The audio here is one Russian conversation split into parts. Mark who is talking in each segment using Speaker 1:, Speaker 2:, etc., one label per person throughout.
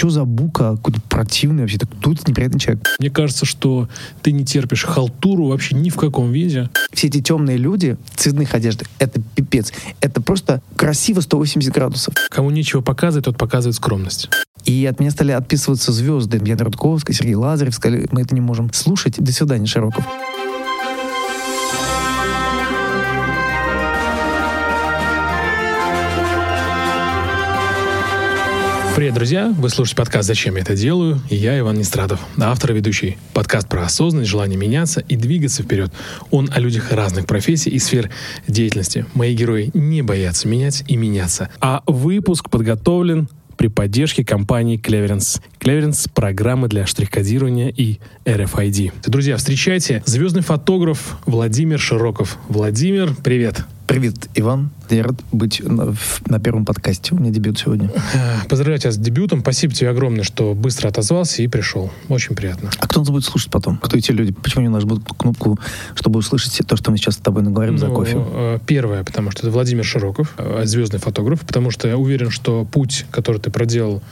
Speaker 1: что за бука, какой-то противный вообще, так тут неприятный человек.
Speaker 2: Мне кажется, что ты не терпишь халтуру вообще ни в каком виде.
Speaker 1: Все эти темные люди в цветных одеждах, это пипец. Это просто красиво 180 градусов.
Speaker 2: Кому нечего показывать, тот показывает скромность.
Speaker 1: И от меня стали отписываться звезды. Яна Рудковская, Сергей Лазарев сказали, мы это не можем слушать. До свидания, Широков.
Speaker 2: Привет, друзья! Вы слушаете подкаст «Зачем я это делаю?» И я, Иван Нестрадов, автор и ведущий. Подкаст про осознанность, желание меняться и двигаться вперед. Он о людях разных профессий и сфер деятельности. Мои герои не боятся менять и меняться. А выпуск подготовлен при поддержке компании Cleverance. Cleverance — программы для штрих-кодирования и RFID. Друзья, встречайте звездный фотограф Владимир Широков. Владимир, привет!
Speaker 1: Привет, Иван. Я рад быть на, на первом подкасте. У меня дебют сегодня.
Speaker 2: Поздравляю тебя с дебютом. Спасибо тебе огромное, что быстро отозвался и пришел. Очень приятно.
Speaker 1: А кто нас будет слушать потом? Кто эти люди? Почему они нажмут кнопку, чтобы услышать то, что мы сейчас с тобой наговорим ну, за кофе?
Speaker 2: Э, первое, потому что это Владимир Широков, э, звездный фотограф, потому что я уверен, что путь, который ты проделал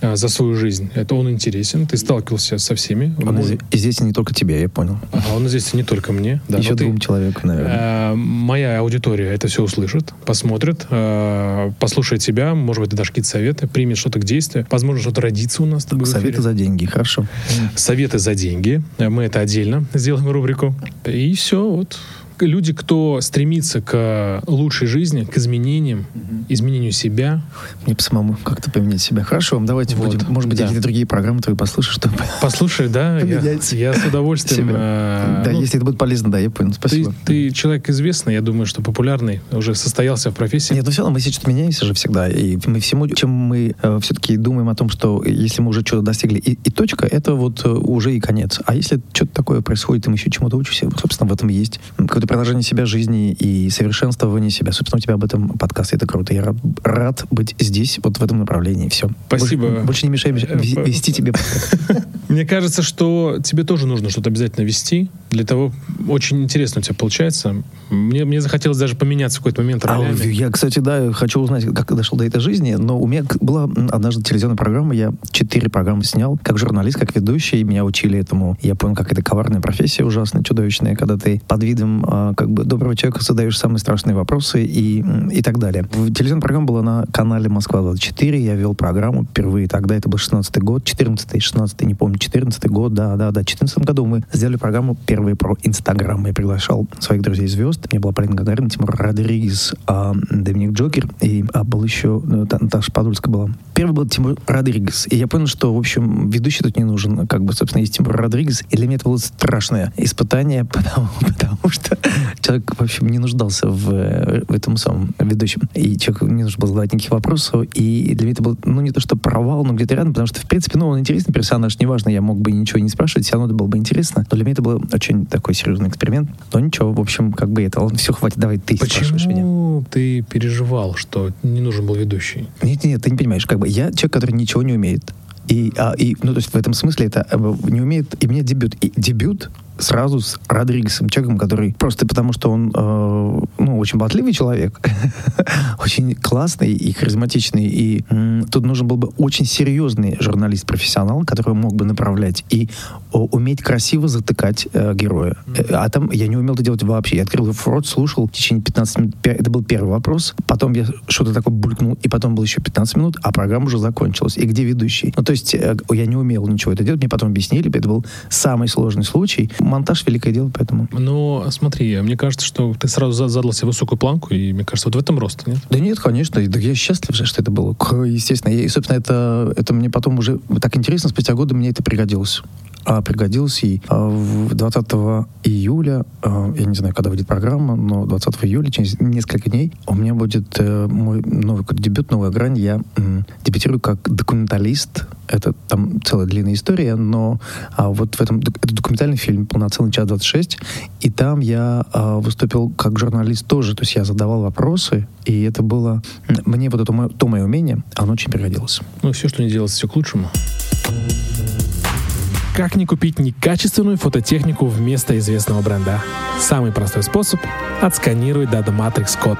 Speaker 2: э, за свою жизнь, это он интересен. Ты сталкивался со всеми.
Speaker 1: Он Мой... известен не только тебе, я понял.
Speaker 2: А он известен не только мне.
Speaker 1: Да, Еще двум ты... человекам, наверное.
Speaker 2: Моя аудитория аудитория это все услышит, посмотрит, э, послушает тебя, может быть, ты дашь какие-то советы, примет что-то к действию. Возможно, что-то родится у нас.
Speaker 1: Советы за деньги, хорошо.
Speaker 2: Советы за деньги. Мы это отдельно сделаем рубрику. И все, вот люди, кто стремится к лучшей жизни, к изменениям, угу. изменению себя.
Speaker 1: Мне по самому как-то поменять себя. Хорошо, давайте вот. будем, может быть, да. какие-то другие программы твои послушаешь, чтобы...
Speaker 2: Послушай, да, я, я с удовольствием...
Speaker 1: Э, да, ну, если это будет полезно, да, я понял, спасибо.
Speaker 2: Ты, ты человек известный, я думаю, что популярный, уже состоялся в профессии.
Speaker 1: Нет, ну все равно мы сейчас меняемся же всегда, и мы всему, чем мы э, все-таки думаем о том, что если мы уже что-то достигли, и, и точка, это вот э, уже и конец. А если что-то такое происходит, и мы еще чему-то учимся, собственно, в этом есть какое-то продолжение себя жизни и совершенствование себя. Собственно, у тебя об этом подкаст, это круто. Я рад, рад быть здесь, вот в этом направлении. Все.
Speaker 2: Спасибо.
Speaker 1: Больше, больше не мешай э, вести тебе
Speaker 2: Мне кажется, что тебе тоже нужно что-то обязательно вести. Для того, очень интересно у тебя получается. Мне, мне захотелось даже поменяться в какой-то момент.
Speaker 1: А, я, кстати, да, хочу узнать, как дошел до этой жизни, но у меня была однажды телевизионная программа, я четыре программы снял, как журналист, как ведущий, меня учили этому. Я понял, как это коварная профессия ужасная, чудовищная, когда ты под видом а, как бы доброго человека задаешь самые страшные вопросы и, и так далее. Телевизионная программа была на канале «Москва-24», я вел программу впервые тогда, это был 16 год, 14 16 не помню, 14 год, да, да, да, в 14 году мы сделали программу первые про Инстаграм. Я приглашал своих друзей-звезд, мне была Полина Гагарина, Тимур Родригес, а, Доминик Джокер, и а, был еще ну, Наташа Подольская была. Первый был Тимур Родригес, и я понял, что, в общем, ведущий тут не нужен, как бы, собственно, есть Тимур Родригес, и для меня это было страшное испытание, потому, потому что человек, в общем, не нуждался в, в этом самом ведущем, и человеку не нужно было задавать никаких вопросов, и для меня это был, ну, не то что провал, но где-то рядом, потому что, в принципе, ну, он интересный персонаж, неважно, я мог бы ничего не спрашивать, все равно это было бы интересно, но для меня это был очень такой серьезный эксперимент. Но ничего, в общем, как бы это, он все, хватит, давай ты
Speaker 2: Почему
Speaker 1: меня.
Speaker 2: ты переживал, что не нужен был ведущий?
Speaker 1: Нет, нет, ты не понимаешь, как бы я человек, который ничего не умеет. И, а, и, ну, то есть в этом смысле это э, не умеет, и мне дебют. И дебют сразу с Родригесом, человеком, который просто потому, что он э, ну, очень болтливый человек, очень классный и харизматичный, и м, тут нужен был бы очень серьезный журналист-профессионал, который мог бы направлять и о, уметь красиво затыкать э, героя. Mm-hmm. А там я не умел это делать вообще. Я открыл рот, слушал в течение 15 минут. Это был первый вопрос. Потом я что-то такое булькнул, и потом было еще 15 минут, а программа уже закончилась. И где ведущий? Ну, то есть э, я не умел ничего это делать. Мне потом объяснили, это был самый сложный случай монтаж великое дело, поэтому.
Speaker 2: Ну, смотри, мне кажется, что ты сразу задал себе высокую планку, и мне кажется, вот в этом рост, нет?
Speaker 1: Да нет, конечно. Да я счастлив же, что это было. Естественно. И, собственно, это, это мне потом уже так интересно, спустя годы мне это пригодилось а, пригодилось ей. А, 20 июля, а, я не знаю, когда выйдет программа, но 20 июля, через несколько дней, у меня будет э, мой новый дебют, новая грань. Я дебютирую как документалист. Это там целая длинная история, но а, вот в этом это документальный фильм, полноценный час 26, и там я а, выступил как журналист тоже, то есть я задавал вопросы, и это было... Мне вот это то мое умение, оно очень пригодилось.
Speaker 2: Ну, все, что не делается, все к лучшему. Как не купить некачественную фототехнику вместо известного бренда? Самый простой способ — отсканировать Data Matrix код.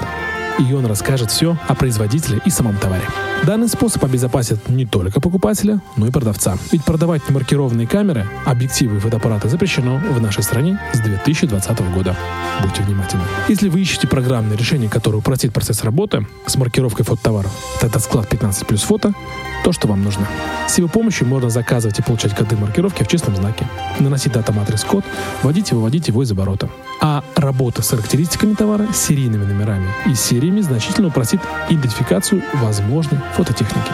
Speaker 2: И он расскажет все о производителе и самом товаре. Данный способ обезопасит не только покупателя, но и продавца. Ведь продавать немаркированные камеры, объективы и фотоаппараты запрещено в нашей стране с 2020 года. Будьте внимательны. Если вы ищете программное решение, которое упростит процесс работы с маркировкой фототоваров, тогда склад 15 плюс фото – то, что вам нужно. С его помощью можно заказывать и получать коды маркировки в честном знаке, наносить дата-матрис код, вводить и выводить его из оборота. А работа с характеристиками товара, серийными номерами и сериями значительно упростит идентификацию возможной фототехники.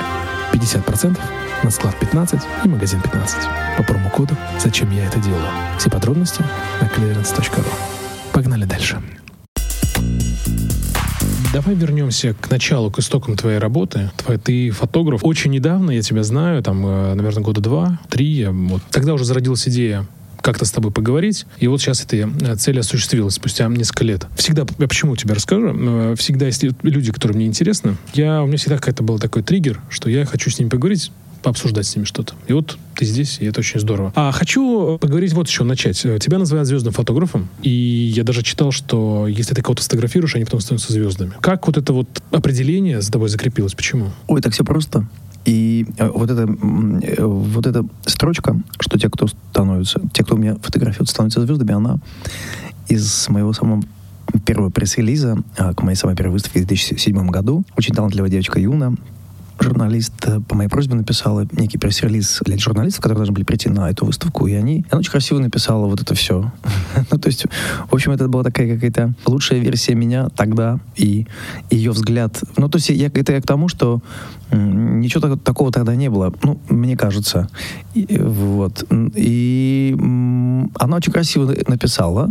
Speaker 2: 50% на склад 15 и магазин 15. По промокоду «Зачем я это делаю?» Все подробности на clearance.ru. Погнали дальше. Давай вернемся к началу, к истокам твоей работы. Твой, ты фотограф. Очень недавно, я тебя знаю, там, э, наверное, года два, три. Вот. Тогда уже зародилась идея как-то с тобой поговорить. И вот сейчас эта э, цель осуществилась спустя несколько лет. Всегда, я почему тебе расскажу, э, всегда, если люди, которые мне интересны, я, у меня всегда какая-то был такой триггер, что я хочу с ними поговорить, пообсуждать с ними что-то. И вот ты здесь, и это очень здорово. А хочу поговорить вот еще, начать. Тебя называют звездным фотографом, и я даже читал, что если ты кого-то сфотографируешь, они потом становятся звездами. Как вот это вот определение за тобой закрепилось? Почему?
Speaker 1: Ой, так все просто. И э, вот эта, э, вот эта строчка, что те, кто становится, те, кто меня фотографируют, становятся звездами, она из моего самого первого пресс-релиза а, к моей самой первой выставке в 2007 году. Очень талантливая девочка Юна, журналист э, по моей просьбе написала некий пресс-релиз для журналистов, которые должны были прийти на эту выставку, и они... Она очень красиво написала вот это все. ну, то есть, в общем, это была такая какая-то лучшая версия меня тогда, и ее взгляд... Ну, то есть, я, это я к тому, что ничего так, такого тогда не было, ну, мне кажется. И, вот. И она очень красиво написала,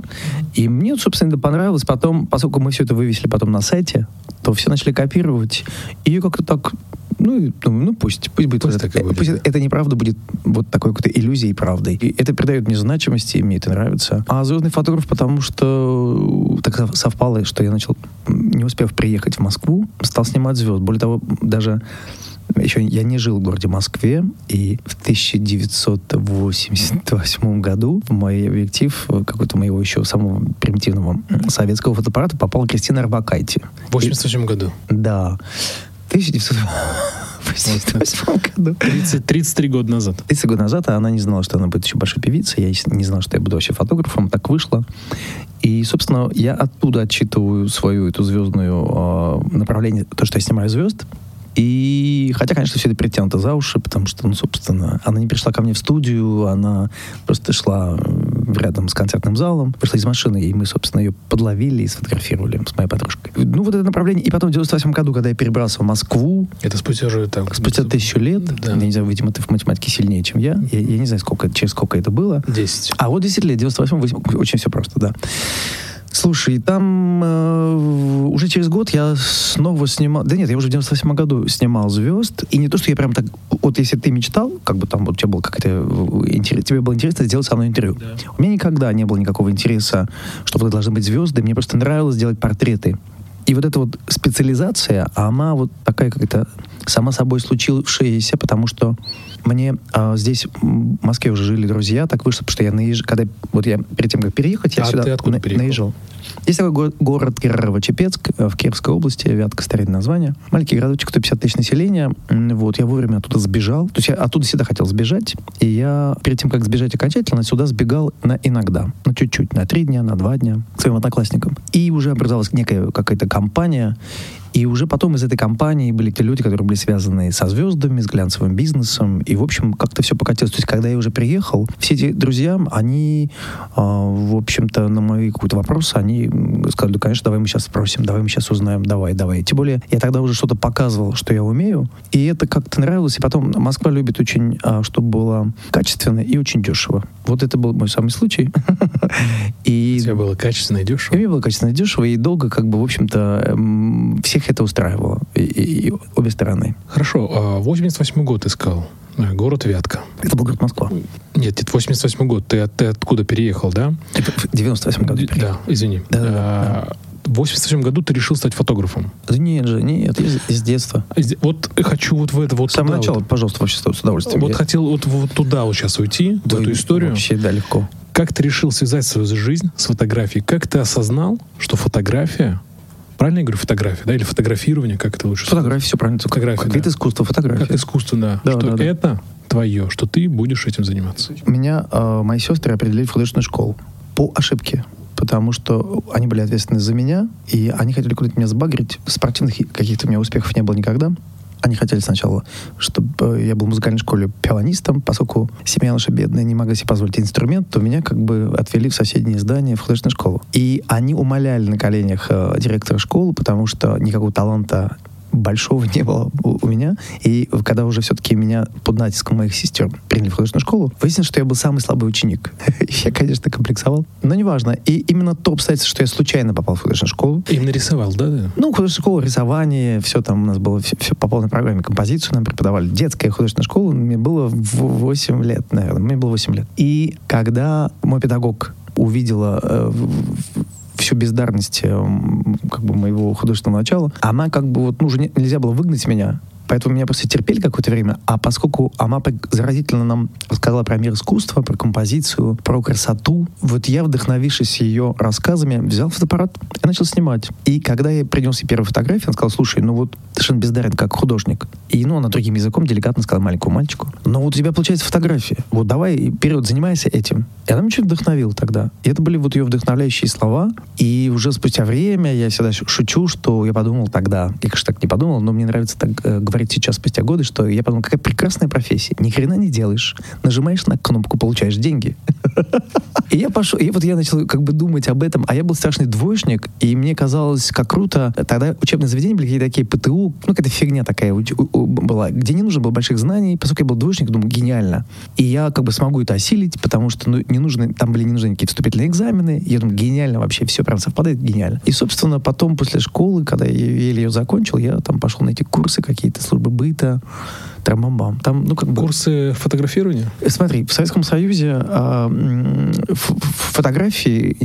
Speaker 1: и мне, собственно, это понравилось. Потом, поскольку мы все это вывесили потом на сайте, то все начали копировать, и как-то так ну, думаю, ну пусть, пусть будет. Пусть, вот это, будет. пусть это неправда будет вот такой какой-то иллюзией правдой. И это придает мне значимости, и мне это нравится. А звездный фотограф, потому что так совпало, что я начал, не успев приехать в Москву, стал снимать звезд. Более того, даже еще я не жил в городе Москве, и в 1988 году в мой объектив какой-то моего еще самого примитивного советского фотоаппарата попала Кристина Арбакайте.
Speaker 2: В 88 году?
Speaker 1: Да. 1988 году.
Speaker 2: 30, 33 года назад.
Speaker 1: 30 года назад, а она не знала, что она будет еще большой певицей. Я не знал, что я буду вообще фотографом. Так вышло. И, собственно, я оттуда отчитываю свою эту звездную э, направление, то, что я снимаю звезд. И хотя, конечно, все это притянуто за уши, потому что, ну, собственно, она не пришла ко мне в студию, она просто шла рядом с концертным залом, вышла из машины, и мы, собственно, ее подловили и сфотографировали с моей подружкой. Ну, вот это направление. И потом в 98 году, когда я перебрался в Москву...
Speaker 2: Это спустя уже там...
Speaker 1: Спустя тысячу лет. Да. Я не знаю, видимо, ты в математике сильнее, чем я. Я, я не знаю, сколько, через сколько это было.
Speaker 2: 10.
Speaker 1: А вот 10 лет, 98 очень все просто, да. Слушай, там э, уже через год я снова снимал... Да нет, я уже в 98 году снимал «Звезд». И не то, что я прям так... Вот если ты мечтал, как бы там вот у тебя был какая-то... Интерес, тебе было интересно сделать со мной интервью. Да. У меня никогда не было никакого интереса, что вот должны быть звезды. Мне просто нравилось делать портреты. И вот эта вот специализация, она вот такая как-то сама собой случившаяся, потому что мне а, здесь в Москве уже жили друзья, так вышло, потому что я наезжал, когда вот я перед тем, как переехать, я
Speaker 2: а
Speaker 1: сюда
Speaker 2: ты откуда
Speaker 1: на, наезжал. Есть такой го- город Кирово-Чепецк э, в Кировской области, Вятка старинное название. Маленький городочек, 150 тысяч населения. Вот, я вовремя оттуда сбежал. То есть я оттуда всегда хотел сбежать, и я перед тем, как сбежать окончательно, сюда сбегал на иногда. Ну, чуть-чуть, на три дня, на два дня к своим одноклассникам. И уже образовалась некая какая-то компания, и уже потом из этой компании были те люди, которые были связаны со звездами, с глянцевым бизнесом. И, в общем, как-то все покатилось. То есть, когда я уже приехал, все эти друзья, они, э, в общем-то, на мои какие-то вопросы, они сказали, да, конечно, давай мы сейчас спросим, давай мы сейчас узнаем, давай, давай. Тем более, я тогда уже что-то показывал, что я умею, и это как-то нравилось. И потом Москва любит очень, э, чтобы было качественно и очень дешево. Вот это был мой самый случай.
Speaker 2: И... У тебя было качественно и дешево?
Speaker 1: И мне было качественно и дешево, и долго, как бы, в общем-то, всех всех это устраивало, и, и, и обе стороны.
Speaker 2: Хорошо, а 88 год искал, э, город Вятка.
Speaker 1: Это был город Москва.
Speaker 2: Нет, это 88 год, ты, ты откуда переехал, да?
Speaker 1: В 98 году
Speaker 2: Да, извини. Да, да, а, да. В 88 году ты решил стать фотографом?
Speaker 1: Нет же, нет, из, из детства.
Speaker 2: Вот хочу вот в это вот.
Speaker 1: С самого начала, вот. пожалуйста, вообще с удовольствием.
Speaker 2: Вот я... хотел вот, вот туда вот сейчас уйти, да, в эту историю.
Speaker 1: Вообще, да, легко.
Speaker 2: Как ты решил связать свою жизнь с фотографией? Как ты осознал, что фотография Правильно я говорю фотография, да? Или фотографирование, как это лучше
Speaker 1: Фотография, все правильно.
Speaker 2: Фотография,
Speaker 1: как
Speaker 2: да.
Speaker 1: вид искусства, фотография.
Speaker 2: Как искусство, да.
Speaker 1: Да,
Speaker 2: что
Speaker 1: да, да.
Speaker 2: это твое, что ты будешь этим заниматься.
Speaker 1: Меня э, мои сестры определили в художественную школу по ошибке. Потому что они были ответственны за меня, и они хотели куда-то меня сбагрить. Спортивных каких-то у меня успехов не было никогда. Они хотели сначала, чтобы я был в музыкальной школе пианистом, поскольку семья наша бедная не могла себе позволить инструмент, то меня как бы отвели в соседнее здание в художественную школу. И они умоляли на коленях э, директора школы, потому что никакого таланта большого не было у, меня. И когда уже все-таки меня под натиском моих сестер приняли в художественную школу, выяснилось, что я был самый слабый ученик. я, конечно, комплексовал. Но неважно. И именно то обстоятельство, что я случайно попал в художественную школу.
Speaker 2: Им нарисовал, да? да?
Speaker 1: Ну, художественная школа, рисование, все там у нас было все, все по полной программе. Композицию нам преподавали. Детская художественная школа, мне было в 8 лет, наверное. Мне было 8 лет. И когда мой педагог увидела э, всю бездарность э, м, как бы моего художественного начала, она как бы вот, ну, уже не- нельзя было выгнать меня, Поэтому меня просто терпели какое-то время. А поскольку так заразительно нам рассказала про мир искусства, про композицию, про красоту, вот я, вдохновившись ее рассказами, взял фотоаппарат и начал снимать. И когда я принес ей первую фотографию, она сказала, слушай, ну вот ты совершенно бездарен как художник. И, ну, она другим языком деликатно сказала маленькому мальчику, но вот у тебя получается фотография. Вот давай, вперед, занимайся этим. И она меня очень вдохновила тогда. И это были вот ее вдохновляющие слова. И уже спустя время я всегда шу- шучу, что я подумал тогда, я, конечно, так не подумал, но мне нравится так э, говорить сейчас, спустя годы, что я подумал, какая прекрасная профессия. Ни хрена не делаешь. Нажимаешь на кнопку, получаешь деньги. И я пошел, и вот я начал как бы думать об этом, а я был страшный двоечник, и мне казалось, как круто, тогда учебные заведения были какие-то такие ПТУ, ну какая-то фигня такая была, где не нужно было больших знаний, поскольку я был двоечник, думаю, гениально. И я как бы смогу это осилить, потому что ну, не нужны, там были не нужны какие-то вступительные экзамены, я думаю, гениально вообще, все прям совпадает, гениально. И, собственно, потом после школы, когда я еле ее закончил, я там пошел на эти курсы какие-то, службы быта, трамбам Там, ну, как бы...
Speaker 2: Курсы фотографирования?
Speaker 1: Смотри, в Советском Союзе ф- фотографии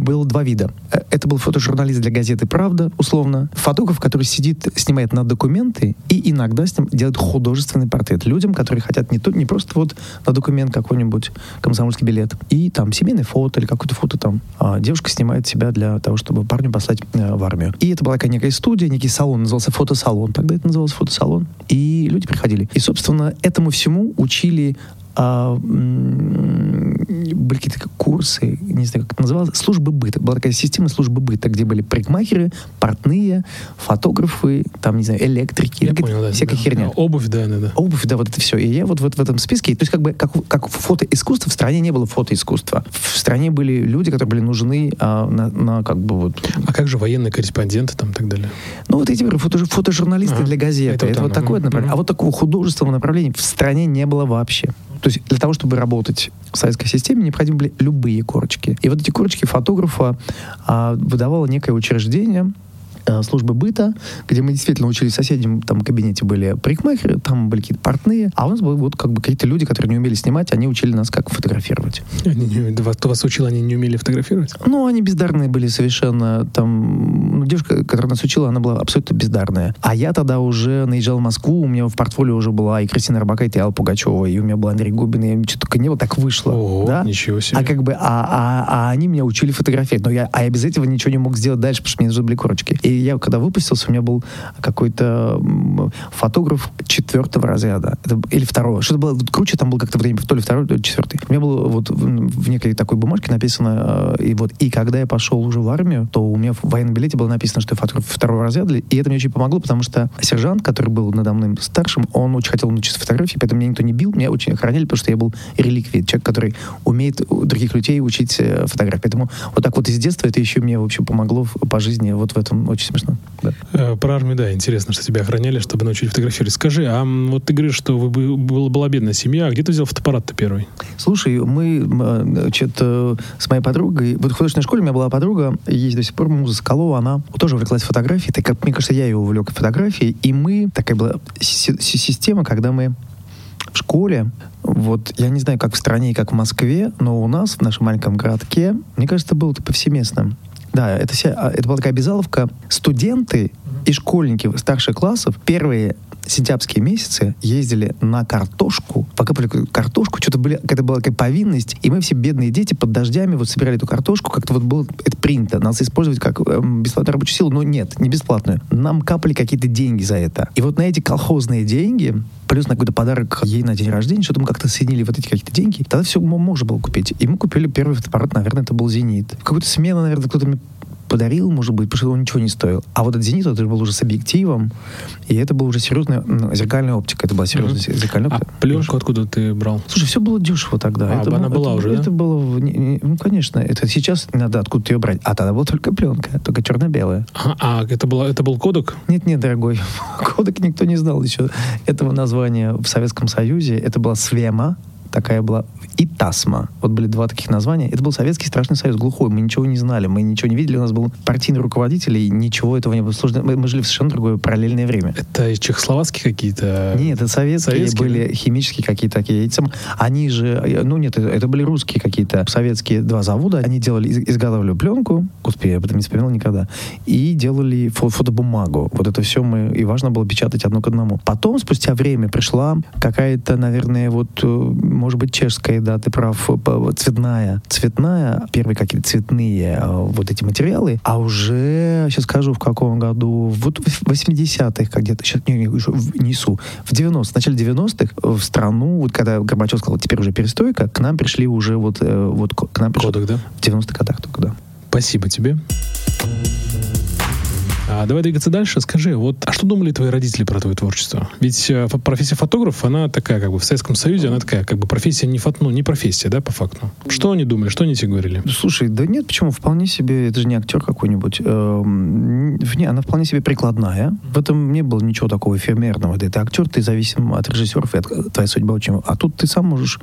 Speaker 1: было два вида. Э, Это был фотожурналист для газеты «Правда», условно. Фотограф, который сидит, снимает на документы и иногда с ним делает художественный портрет людям, которые хотят не, то, не просто вот на документ какой-нибудь комсомольский билет, и там семейное фото или какое-то фото там. А девушка снимает себя для того, чтобы парню послать э, в армию. И это была такая некая студия, некий салон, назывался фотосалон. Тогда это назывался фотосалон. И люди приходили. И, собственно, этому всему учили а, были какие-то курсы, не знаю, как это называлось, службы быта. Была такая система службы быта, где были парикмахеры, портные, фотографы, там, не знаю, электрики,
Speaker 2: Я понял, да.
Speaker 1: всякая
Speaker 2: да.
Speaker 1: херня.
Speaker 2: Обувь, да, да, да.
Speaker 1: Обувь, да, вот это все. И я вот, вот в этом списке, то есть как бы как, как фотоискусство, в стране не было фотоискусства. В стране были люди, которые были нужны а, на, на как бы вот...
Speaker 2: А как же военные корреспонденты там и так далее?
Speaker 1: Ну вот эти фото, фотожурналисты
Speaker 2: Ага.
Speaker 1: для газеты.
Speaker 2: Это
Speaker 1: Это,
Speaker 2: вот
Speaker 1: вот такое направление. А вот такого художественного направления в стране не было вообще. То есть для того, чтобы работать в советской системе, необходимы были любые корочки. И вот эти корочки фотографа а, выдавало некое учреждение, э, службы быта, где мы действительно учились в соседнем там кабинете были парикмахеры, там были какие-то портные, а у нас были вот как бы какие-то люди, которые не умели снимать, они учили нас как фотографировать.
Speaker 2: Они не- да вас- Кто вас учил, они не умели фотографировать?
Speaker 1: Ну, они бездарные были совершенно. Там, ну, девушка, которая нас учила, она была абсолютно бездарная. А я тогда уже наезжал в Москву, у меня в портфолио уже была и Кристина Рыбакайт, и Алла Пугачева, и у меня был Андрей Губин, и что только не было, так вышло.
Speaker 2: Ого,
Speaker 1: да?
Speaker 2: ничего себе.
Speaker 1: А как бы, а, а, а они меня учили фотографировать, но я, а я без этого ничего не мог сделать дальше, потому что мне нужны были корочки. И я, когда выпустился, у меня был какой-то фотограф четвертого разряда, Это или второго, что-то было круче, там был как-то время, то ли второй, то ли четвертый. У меня было вот в, в некой такой бумажке написано, э, и вот, и когда я пошел уже в армию, то у меня в военном билете было написано, что я фотограф второго разряда, и это мне очень помогло, потому что сержант, который был надо мной старшим, он очень хотел научиться фотографии, поэтому меня никто не бил, меня очень охраняли, потому что я был реликвией, человек, который умеет других людей учить э, фотографии. Поэтому вот так вот из детства это еще мне, в общем, помогло по жизни вот в этом очень смешно. Да.
Speaker 2: Э, Про армию, да, интересно, что тебя охраняли, чтобы научить фотографировать. Скажи, а вот ты говоришь, что вы бы- была, была бедная семья, а где ты взял фотоаппарат-то первый?
Speaker 1: Слушай, мы, э, значит, э, с моей подругой, вот в художественной школе у меня была подруга, есть до сих пор Муза Скалова, она тоже увлеклась фотографией, так как, мне кажется, я ее увлек фотографией, и мы, такая была си- си- система, когда мы в школе, вот, я не знаю, как в стране и как в Москве, но у нас, в нашем маленьком городке, мне кажется, это было повсеместно. Да, это, вся- а, это была такая обязаловка. Студенты и школьники старших классов первые сентябрьские месяцы ездили на картошку, покапали картошку, что-то были, какая-то была какая повинность, и мы все бедные дети под дождями вот собирали эту картошку, как-то вот было это принято, нас использовать как э, бесплатную рабочую силу, но нет, не бесплатную. Нам капали какие-то деньги за это. И вот на эти колхозные деньги плюс на какой-то подарок ей на день рождения, что-то мы как-то соединили вот эти какие-то деньги. Тогда все можно было купить. И мы купили первый фотоаппарат, наверное, это был «Зенит». В какую-то смену, наверное, кто-то мне подарил, может быть, потому что он ничего не стоил. А вот этот «Зенит», это был уже с объективом, и это была уже серьезная зеркальная оптика. Это была серьезная mm-hmm. зеркальная оптика.
Speaker 2: А пленку откуда ты брал?
Speaker 1: Слушай, все было дешево тогда.
Speaker 2: А,
Speaker 1: это,
Speaker 2: она была
Speaker 1: это,
Speaker 2: уже,
Speaker 1: Это
Speaker 2: да?
Speaker 1: было... Ну, конечно, это сейчас надо откуда-то ее брать. А тогда была только пленка, только черно-белая.
Speaker 2: А, а это, было, это был кодек?
Speaker 1: Нет-нет, дорогой, кодек никто не знал еще этого названия в Советском Союзе. Это была «Свема», такая была, и Тасма. Вот были два таких названия. Это был Советский Страшный Союз, глухой. Мы ничего не знали, мы ничего не видели. У нас был партийный руководитель, и ничего этого не было сложно. Мы, мы жили в совершенно другое параллельное время.
Speaker 2: Это чехословацкие какие-то?
Speaker 1: Нет, это советские, советские были да? химические какие-то такие. Они же, ну нет, это, были русские какие-то советские два завода. Они делали, изготавливали пленку, господи, я об этом не вспоминал никогда, и делали фо фотобумагу. Вот это все мы, и важно было печатать одно к одному. Потом, спустя время, пришла какая-то, наверное, вот может быть, чешская, да, ты прав, цветная. Цветная, первые какие-то цветные э, вот эти материалы, а уже, сейчас скажу, в каком году, вот в 80-х, как где-то, сейчас не, не, несу, в 90 в начале 90-х в страну, вот когда Горбачев сказал, теперь уже перестройка, к нам пришли уже вот, э, вот к нам пришли...
Speaker 2: Кодек, да?
Speaker 1: В 90-х годах только, да.
Speaker 2: Спасибо тебе. А давай двигаться дальше. Скажи, вот, а что думали твои родители про твое творчество? Ведь э, профессия фотограф, она такая, как бы в Советском Союзе, она такая, как бы профессия не, фото, ну, не профессия, да, по факту. Что они думали, что они тебе говорили?
Speaker 1: Слушай, да нет, почему? Вполне себе, это же не актер какой-нибудь. Эм, не, она вполне себе прикладная. В этом не было ничего такого эфемерного. Да это актер, ты зависим от режиссеров, и от, твоя судьба очень... А тут ты сам можешь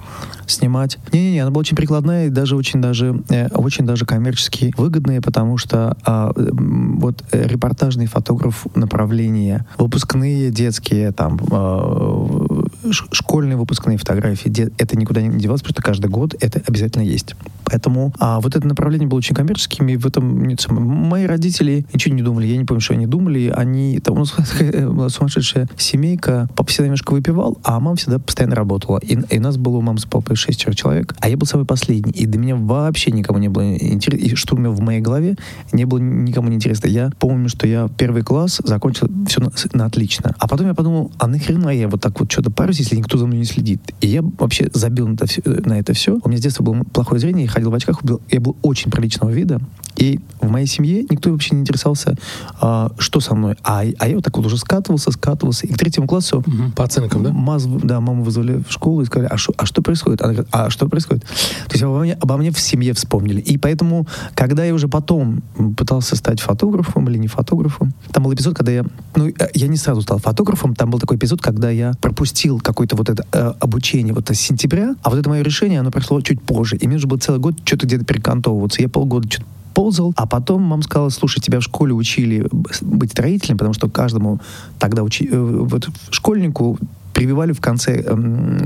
Speaker 1: снимать. Не-не-не, она была очень прикладная и даже очень даже, э, очень даже коммерчески выгодная, потому что а, вот э, репортаж репортажный фотограф направления, выпускные детские, там, э, школьные выпускные фотографии, это никуда не девалось, потому что каждый год это обязательно есть. Поэтому а вот это направление было очень коммерческим, и в этом нет, мои родители ничего не думали, я не помню, что они думали, они, там у нас была сумасшедшая семейка, папа всегда немножко выпивал, а мама всегда постоянно работала, и, и нас было у мамы с папой шестеро человек, а я был самый последний, и до меня вообще никому не было интересно, и что у меня в моей голове не было никому не интересно. Я помню, что я первый класс закончил все на, на отлично, а потом я подумал, а нахрена я вот так вот что-то парюсь, если никто за мной не следит? И я вообще забил на это все. На это все. У меня с детства было плохое зрение, и ходил в очках, был, я был очень приличного вида, и в моей семье никто вообще не интересовался, а, что со мной. А, а я вот так вот уже скатывался, скатывался, и к третьему классу...
Speaker 2: Угу, по оценкам, да?
Speaker 1: Маз, да, маму вызвали в школу и сказали, а, шо, а что происходит? Она говорит, а что происходит? То есть обо мне, обо мне в семье вспомнили. И поэтому, когда я уже потом пытался стать фотографом или не фотографом, там был эпизод, когда я... Ну, я не сразу стал фотографом, там был такой эпизод, когда я пропустил какое-то вот это э, обучение вот с сентября, а вот это мое решение, оно прошло чуть позже. И мне уже был целый год что-то где-то перекантовываться. Я полгода что-то ползал, а потом мама сказала, слушай, тебя в школе учили быть строителем, потому что каждому тогда учи, э, вот школьнику прививали в конце э,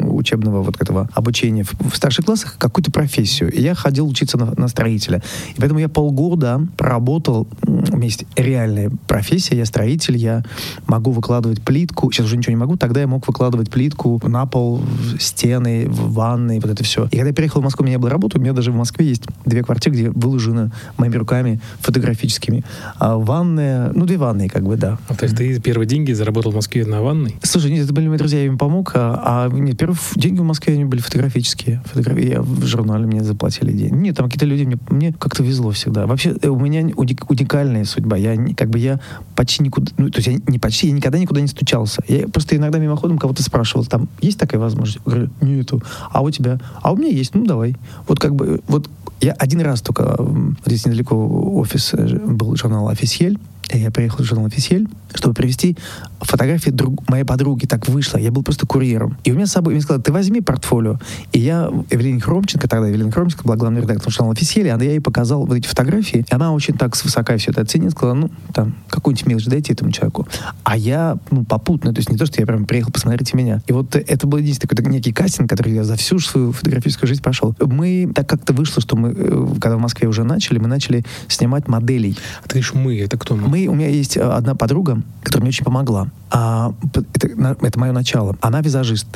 Speaker 1: учебного вот этого обучения в, в старших классах какую-то профессию. И я ходил учиться на, на строителя. И поэтому я полгода проработал, у меня есть реальная профессия, я строитель, я могу выкладывать плитку, сейчас уже ничего не могу, тогда я мог выкладывать плитку на пол, стены, в ванной, вот это все. И когда я переехал в Москву, у меня была работа, у меня даже в Москве есть две квартиры, где выложено моими руками фотографическими. А ванная, ну, две ванные, как бы, да.
Speaker 2: А, то есть ты первые деньги заработал в Москве на ванной?
Speaker 1: Слушай, нет, это были мои друзья, я им помог, а, а нет, первые деньги в Москве они были фотографические. Фотографии, я в журнале мне заплатили деньги. Нет, там какие-то люди, мне, мне как-то везло всегда. Вообще, э, у меня уник, уникальная судьба. Я как бы я почти никуда, ну, то есть я не почти, я никогда никуда не стучался. Я просто иногда мимоходом кого-то спрашивал, там, есть такая возможность? Я говорю, нету. А у тебя? А у меня есть, ну, давай. Вот как бы, вот я один раз только, вот здесь недалеко офис э, был журнал «Офисель», я приехал в журнал «Офисель», чтобы привезти фотографии друг, моей подруги. Так вышло. Я был просто курьером. И у меня с собой, мне сказали, ты возьми портфолио. И я, Эвелине Хромченко, тогда Эвелина Хромченко была главным редактором журнала «Офисель», а я ей показал вот эти фотографии. И она очень так свысока все это оценила, сказала, ну, там, какую-нибудь мелочь дайте этому человеку. А я, ну, попутно, то есть не то, что я прям приехал, посмотрите меня. И вот это был единственный такой некий кастинг, который я за всю свою фотографическую жизнь прошел. Мы, так как-то вышло, что мы, э, когда в Москве уже начали, мы начали снимать моделей.
Speaker 2: А ты говоришь, мы, это кто мы?
Speaker 1: Мы у меня есть э, одна подруга, которая мне очень помогла. А, это, это мое начало. Она визажист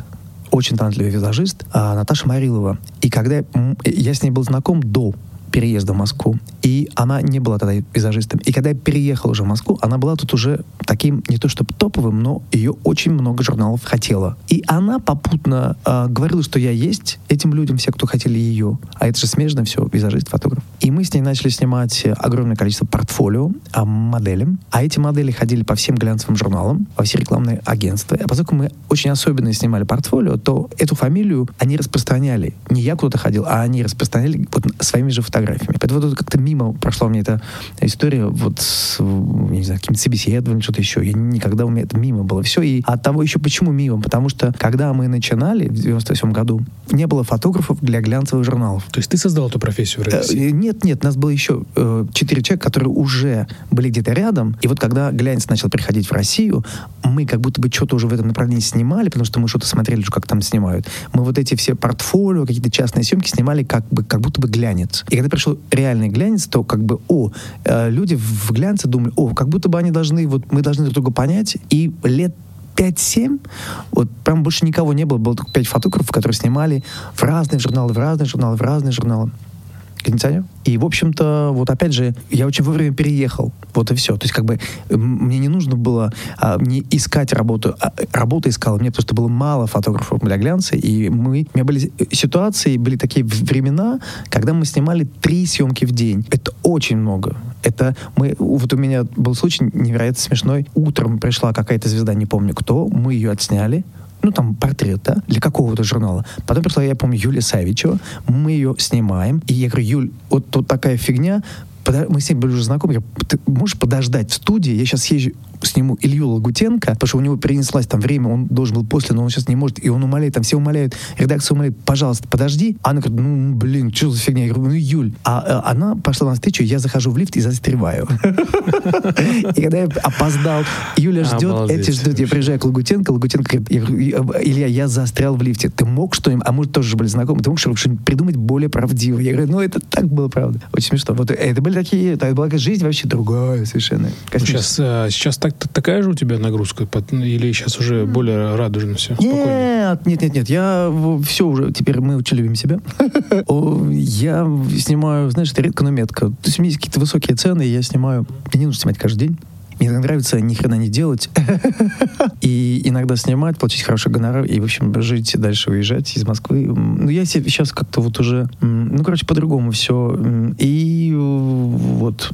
Speaker 1: очень талантливый визажист, а, Наташа Марилова. И когда я с ней был знаком до переезда в Москву. И она не была тогда визажистом. И когда я переехал уже в Москву, она была тут уже таким, не то чтобы топовым, но ее очень много журналов хотела. И она попутно э, говорила, что я есть этим людям, все, кто хотели ее. А это же смежно все, визажист, фотограф. И мы с ней начали снимать огромное количество портфолио а, моделям. А эти модели ходили по всем глянцевым журналам, во все рекламные агентства. А поскольку мы очень особенно снимали портфолио, то эту фамилию они распространяли. Не я куда-то ходил, а они распространяли вот своими же фотографиями фотографиями. Поэтому вот как-то мимо прошла меня эта история вот с, не знаю, каким-то собеседованием, что-то еще. Я никогда у меня это мимо было. Все. И от того еще почему мимо? Потому что когда мы начинали в 98 году, не было фотографов для глянцевых журналов.
Speaker 2: То есть ты создал эту профессию в России?
Speaker 1: Э, нет, нет, нас было еще э, четыре человека, которые уже были где-то рядом. И вот когда глянец начал приходить в Россию, мы как будто бы что-то уже в этом направлении снимали, потому что мы что-то смотрели, как там снимают. Мы вот эти все портфолио, какие-то частные съемки снимали как бы как будто бы глянец. И когда пришел реальный глянец, то как бы, о, э, люди в глянце думали, о, как будто бы они должны, вот мы должны друг друга понять, и лет 5-7, вот прям больше никого не было, было только 5 фотографов, которые снимали в разные журналы, в разные журналы, в разные журналы кондиционер. И, в общем-то, вот опять же, я очень вовремя переехал. Вот и все. То есть, как бы, мне не нужно было а, не искать работу. А, работу искал. Мне просто было мало фотографов для глянца. И мы... У меня были ситуации, были такие времена, когда мы снимали три съемки в день. Это очень много. Это мы... Вот у меня был случай невероятно смешной. Утром пришла какая-то звезда, не помню кто. Мы ее отсняли ну, там, портрет, да, для какого-то журнала. Потом пришла, я помню, Юлия Савичева, мы ее снимаем, и я говорю, Юль, вот тут такая фигня, мы с ней были уже знакомы, я, ты можешь подождать в студии, я сейчас езжу сниму Илью Лагутенко, потому что у него перенеслась там время, он должен был после, но он сейчас не может, и он умоляет, там все умоляют, редакция умоляет, пожалуйста, подожди. Она говорит, ну, блин, что за фигня? Я говорю, ну, Юль. А, а она пошла на встречу, я захожу в лифт и застреваю. И когда я опоздал, Юля ждет, эти ждут, я приезжаю к Лагутенко, Лагутенко говорит, Илья, я застрял в лифте, ты мог что-нибудь, а мы тоже были знакомы, ты мог что-нибудь придумать более правдивое? Я говорю, ну, это так было правда. Очень смешно. Вот это были такие, это была жизнь вообще другая совершенно.
Speaker 2: Сейчас, э, сейчас так, такая же у тебя нагрузка? Или сейчас уже более радужно все?
Speaker 1: Нет, нет, нет, нет. Я все уже, теперь мы очень любим себя. Я снимаю, знаешь, это редко, но метко. То есть у меня есть какие-то высокие цены, я снимаю. Мне не нужно снимать каждый день. Мне нравится ни хрена не делать. и иногда снимать, получить хороший гонорар и, в общем, жить дальше, уезжать из Москвы. Ну, я сейчас как-то вот уже, ну, короче, по-другому все. И вот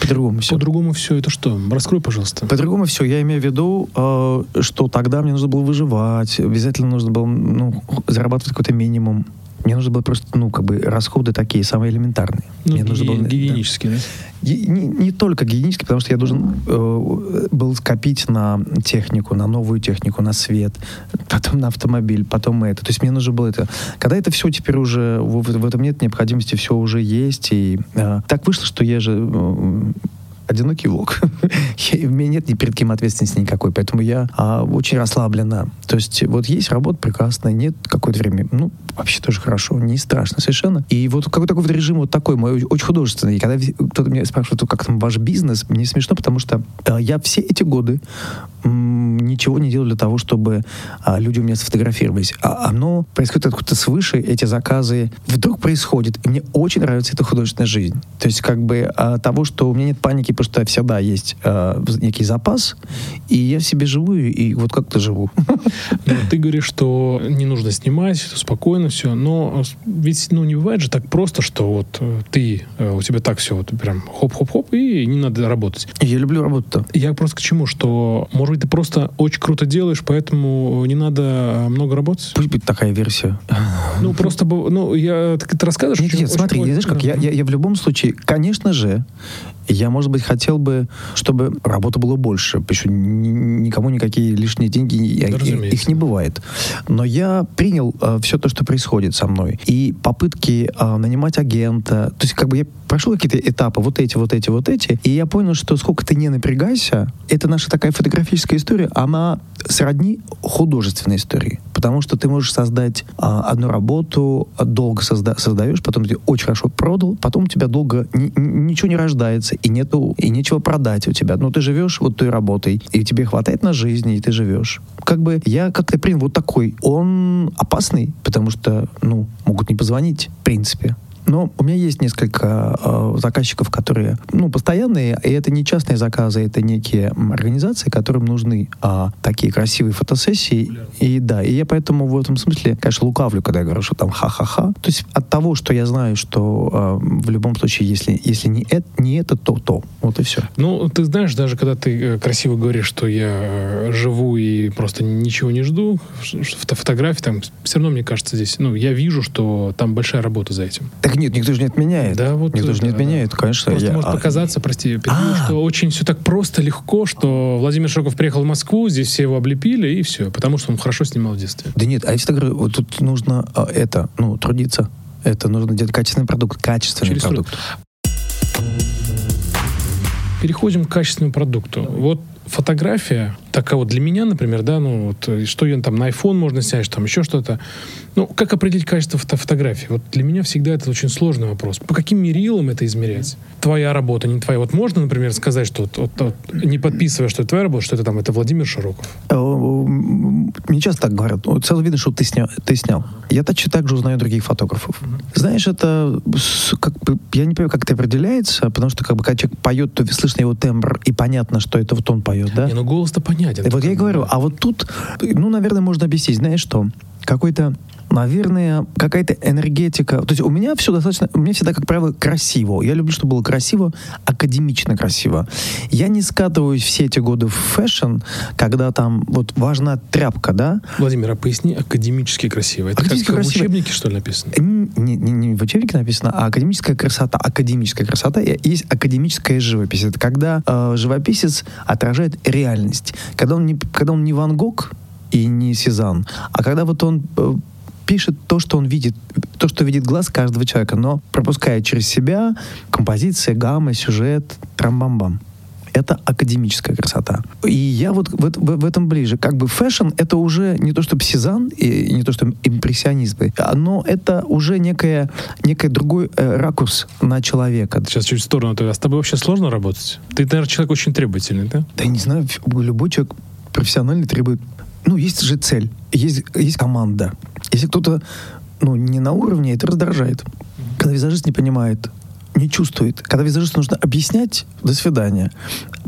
Speaker 1: по-другому все.
Speaker 2: По-другому все это что? Раскрой, пожалуйста.
Speaker 1: По-другому все. Я имею в виду, э, что тогда мне нужно было выживать, обязательно нужно было ну, зарабатывать какой-то минимум. Мне нужно было просто, ну, как бы расходы такие, самые элементарные.
Speaker 2: Ну,
Speaker 1: Мне
Speaker 2: нужно было, гигиенические, да?
Speaker 1: да? Не, не только гигиенические, потому что я должен э, был скопить на технику, на новую технику, на свет, потом на автомобиль, потом это. То есть мне нужно было это. Когда это все теперь уже, в, в этом нет необходимости, все уже есть. И э, так вышло, что я же э, одинокий волк. у меня нет ни перед кем ответственности никакой, поэтому я а, очень расслаблена. То есть вот есть работа прекрасная, нет какое-то время, ну, вообще тоже хорошо, не страшно совершенно. И вот какой-то такой режим вот такой мой, очень художественный. И когда кто-то меня спрашивает, как там ваш бизнес, мне смешно, потому что а, я все эти годы м- ничего не делал для того, чтобы а, люди у меня сфотографировались. А оно происходит откуда-то свыше, эти заказы вдруг происходят. И мне очень нравится эта художественная жизнь. То есть как бы а, того, что у меня нет паники потому что всегда есть э, некий запас, и я себе живу, и вот как-то живу.
Speaker 2: Ну, ты говоришь, что не нужно снимать, спокойно все, но ведь ну, не бывает же так просто, что вот э, ты, э, у тебя так все вот прям хоп-хоп-хоп, и не надо работать.
Speaker 1: Я люблю работу.
Speaker 2: Я просто к чему, что, может быть, ты просто очень круто делаешь, поэтому не надо много работать?
Speaker 1: Пусть будет такая версия.
Speaker 2: Ну, просто, ну, я, ты, ты рассказываешь?
Speaker 1: Нет, нет, смотри, знаешь как, я, я, я в любом случае, конечно же, я, может быть, хотел бы, чтобы работы было больше. Что никому никакие лишние деньги, их, их не бывает. Но я принял э, все то, что происходит со мной. И попытки э, нанимать агента. То есть, как бы я прошел какие-то этапы, вот эти, вот эти, вот эти, и я понял, что сколько ты не напрягайся, это наша такая фотографическая история, она сродни художественной истории. Потому что ты можешь создать а, одну работу, долго созда- создаешь, потом ты очень хорошо продал, потом у тебя долго ни- ничего не рождается, и нету, и нечего продать у тебя. Ну, ты живешь вот той работой, и тебе хватает на жизнь, и ты живешь. Как бы я как-то принял вот такой. Он опасный, потому что, ну, могут не позвонить, в принципе. Но у меня есть несколько э, заказчиков, которые, ну, постоянные, и это не частные заказы, это некие организации, которым нужны э, такие красивые фотосессии. И да, и я поэтому в этом смысле, конечно, лукавлю, когда я говорю, что там ха-ха-ха. То есть от того, что я знаю, что э, в любом случае, если, если не, это, не это, то то. Вот и все.
Speaker 2: Ну, ты знаешь, даже когда ты э, красиво говоришь, что я э, живу и просто ничего не жду, фотографии там, все равно, мне кажется, здесь, ну, я вижу, что там большая работа за этим.
Speaker 1: Так нет, никто же не отменяет. Да, вот никто же не отменяет, конечно.
Speaker 2: Просто
Speaker 1: я,
Speaker 2: может
Speaker 1: а...
Speaker 2: показаться, прости, перебью, а. что очень все так просто, легко, что Владимир Широков приехал в Москву, здесь все его облепили, и все, потому что он хорошо снимал в детстве.
Speaker 1: Да нет, а я всегда говорю, вот тут нужно а, это, ну, трудиться. Это нужно делать качественный продукт, качественный Через продукт.
Speaker 2: Переходим к качественному продукту. Вот фотография, такая вот для меня, например, да, ну вот, что я там на iPhone можно снять, там еще что-то. Ну, как определить качество фото фотографии? Вот для меня всегда это очень сложный вопрос. По каким мерилам это измерять? Твоя работа, не твоя. Вот можно, например, сказать, что вот, вот, не подписывая, что это твоя работа, что это там, это Владимир Широков? Э,
Speaker 1: мне часто так говорят. Вот сразу видно, что ты снял. Ты снял. Я точно так же узнаю других фотографов. Знаешь, это как бы, я не понимаю, как это определяется, потому что как бы, когда человек поет, то слышно его тембр, и понятно, что это вот он поет, да?
Speaker 2: Не, ну голос-то понятен.
Speaker 1: И вот я и говорю, а вот тут, ну, наверное, можно объяснить, знаешь что? Какой-то наверное, какая-то энергетика. То есть у меня все достаточно, у меня всегда, как правило, красиво. Я люблю, чтобы было красиво, академично красиво. Я не скатываюсь все эти годы в fashion, когда там вот важна тряпка, да?
Speaker 2: Владимир, а поясни, академически красиво. Это как красиво. в учебнике, что ли, написано?
Speaker 1: Не, не, не в учебнике написано, а академическая красота. Академическая красота есть академическая живопись. Это когда э, живописец отражает реальность. Когда он не, когда он не Ван Гог, и не Сезанн. А когда вот он э, пишет то, что он видит, то, что видит глаз каждого человека, но пропуская через себя композиция, гамма, сюжет, трам-бам-бам. Это академическая красота. И я вот в, в, в этом ближе. Как бы fashion — это уже не то, что Сезанн, и не то, что импрессионизм, но это уже некая, некий другой э, ракурс на человека.
Speaker 2: Сейчас чуть в сторону. А с тобой вообще сложно работать? Ты, наверное, человек очень требовательный, да?
Speaker 1: Да я не знаю, любой человек профессиональный требует ну, есть же цель, есть, есть команда. Если кто-то ну, не на уровне, это раздражает. Когда визажист не понимает, не чувствует. Когда визажисту нужно объяснять, до свидания.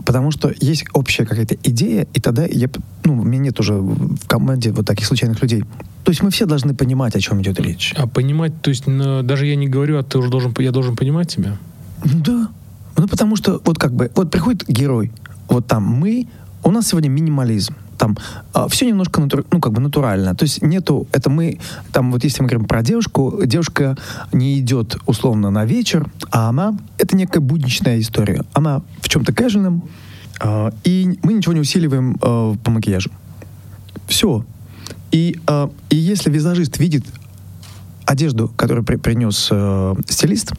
Speaker 1: Потому что есть общая какая-то идея, и тогда я, ну, у меня нет уже в команде вот таких случайных людей. То есть мы все должны понимать, о чем идет речь.
Speaker 2: А понимать, то есть ну, даже я не говорю, а ты уже должен, я должен понимать тебя?
Speaker 1: Ну да. Ну потому что вот как бы, вот приходит герой, вот там мы, у нас сегодня минимализм там э, все немножко натур, ну, как бы натурально. То есть нету, это мы, там вот если мы говорим про девушку, девушка не идет условно на вечер, а она, это некая будничная история. Она в чем-то casual, э, и мы ничего не усиливаем э, по макияжу. Все. И, и если визажист видит одежду, которую при, принес э, стилист,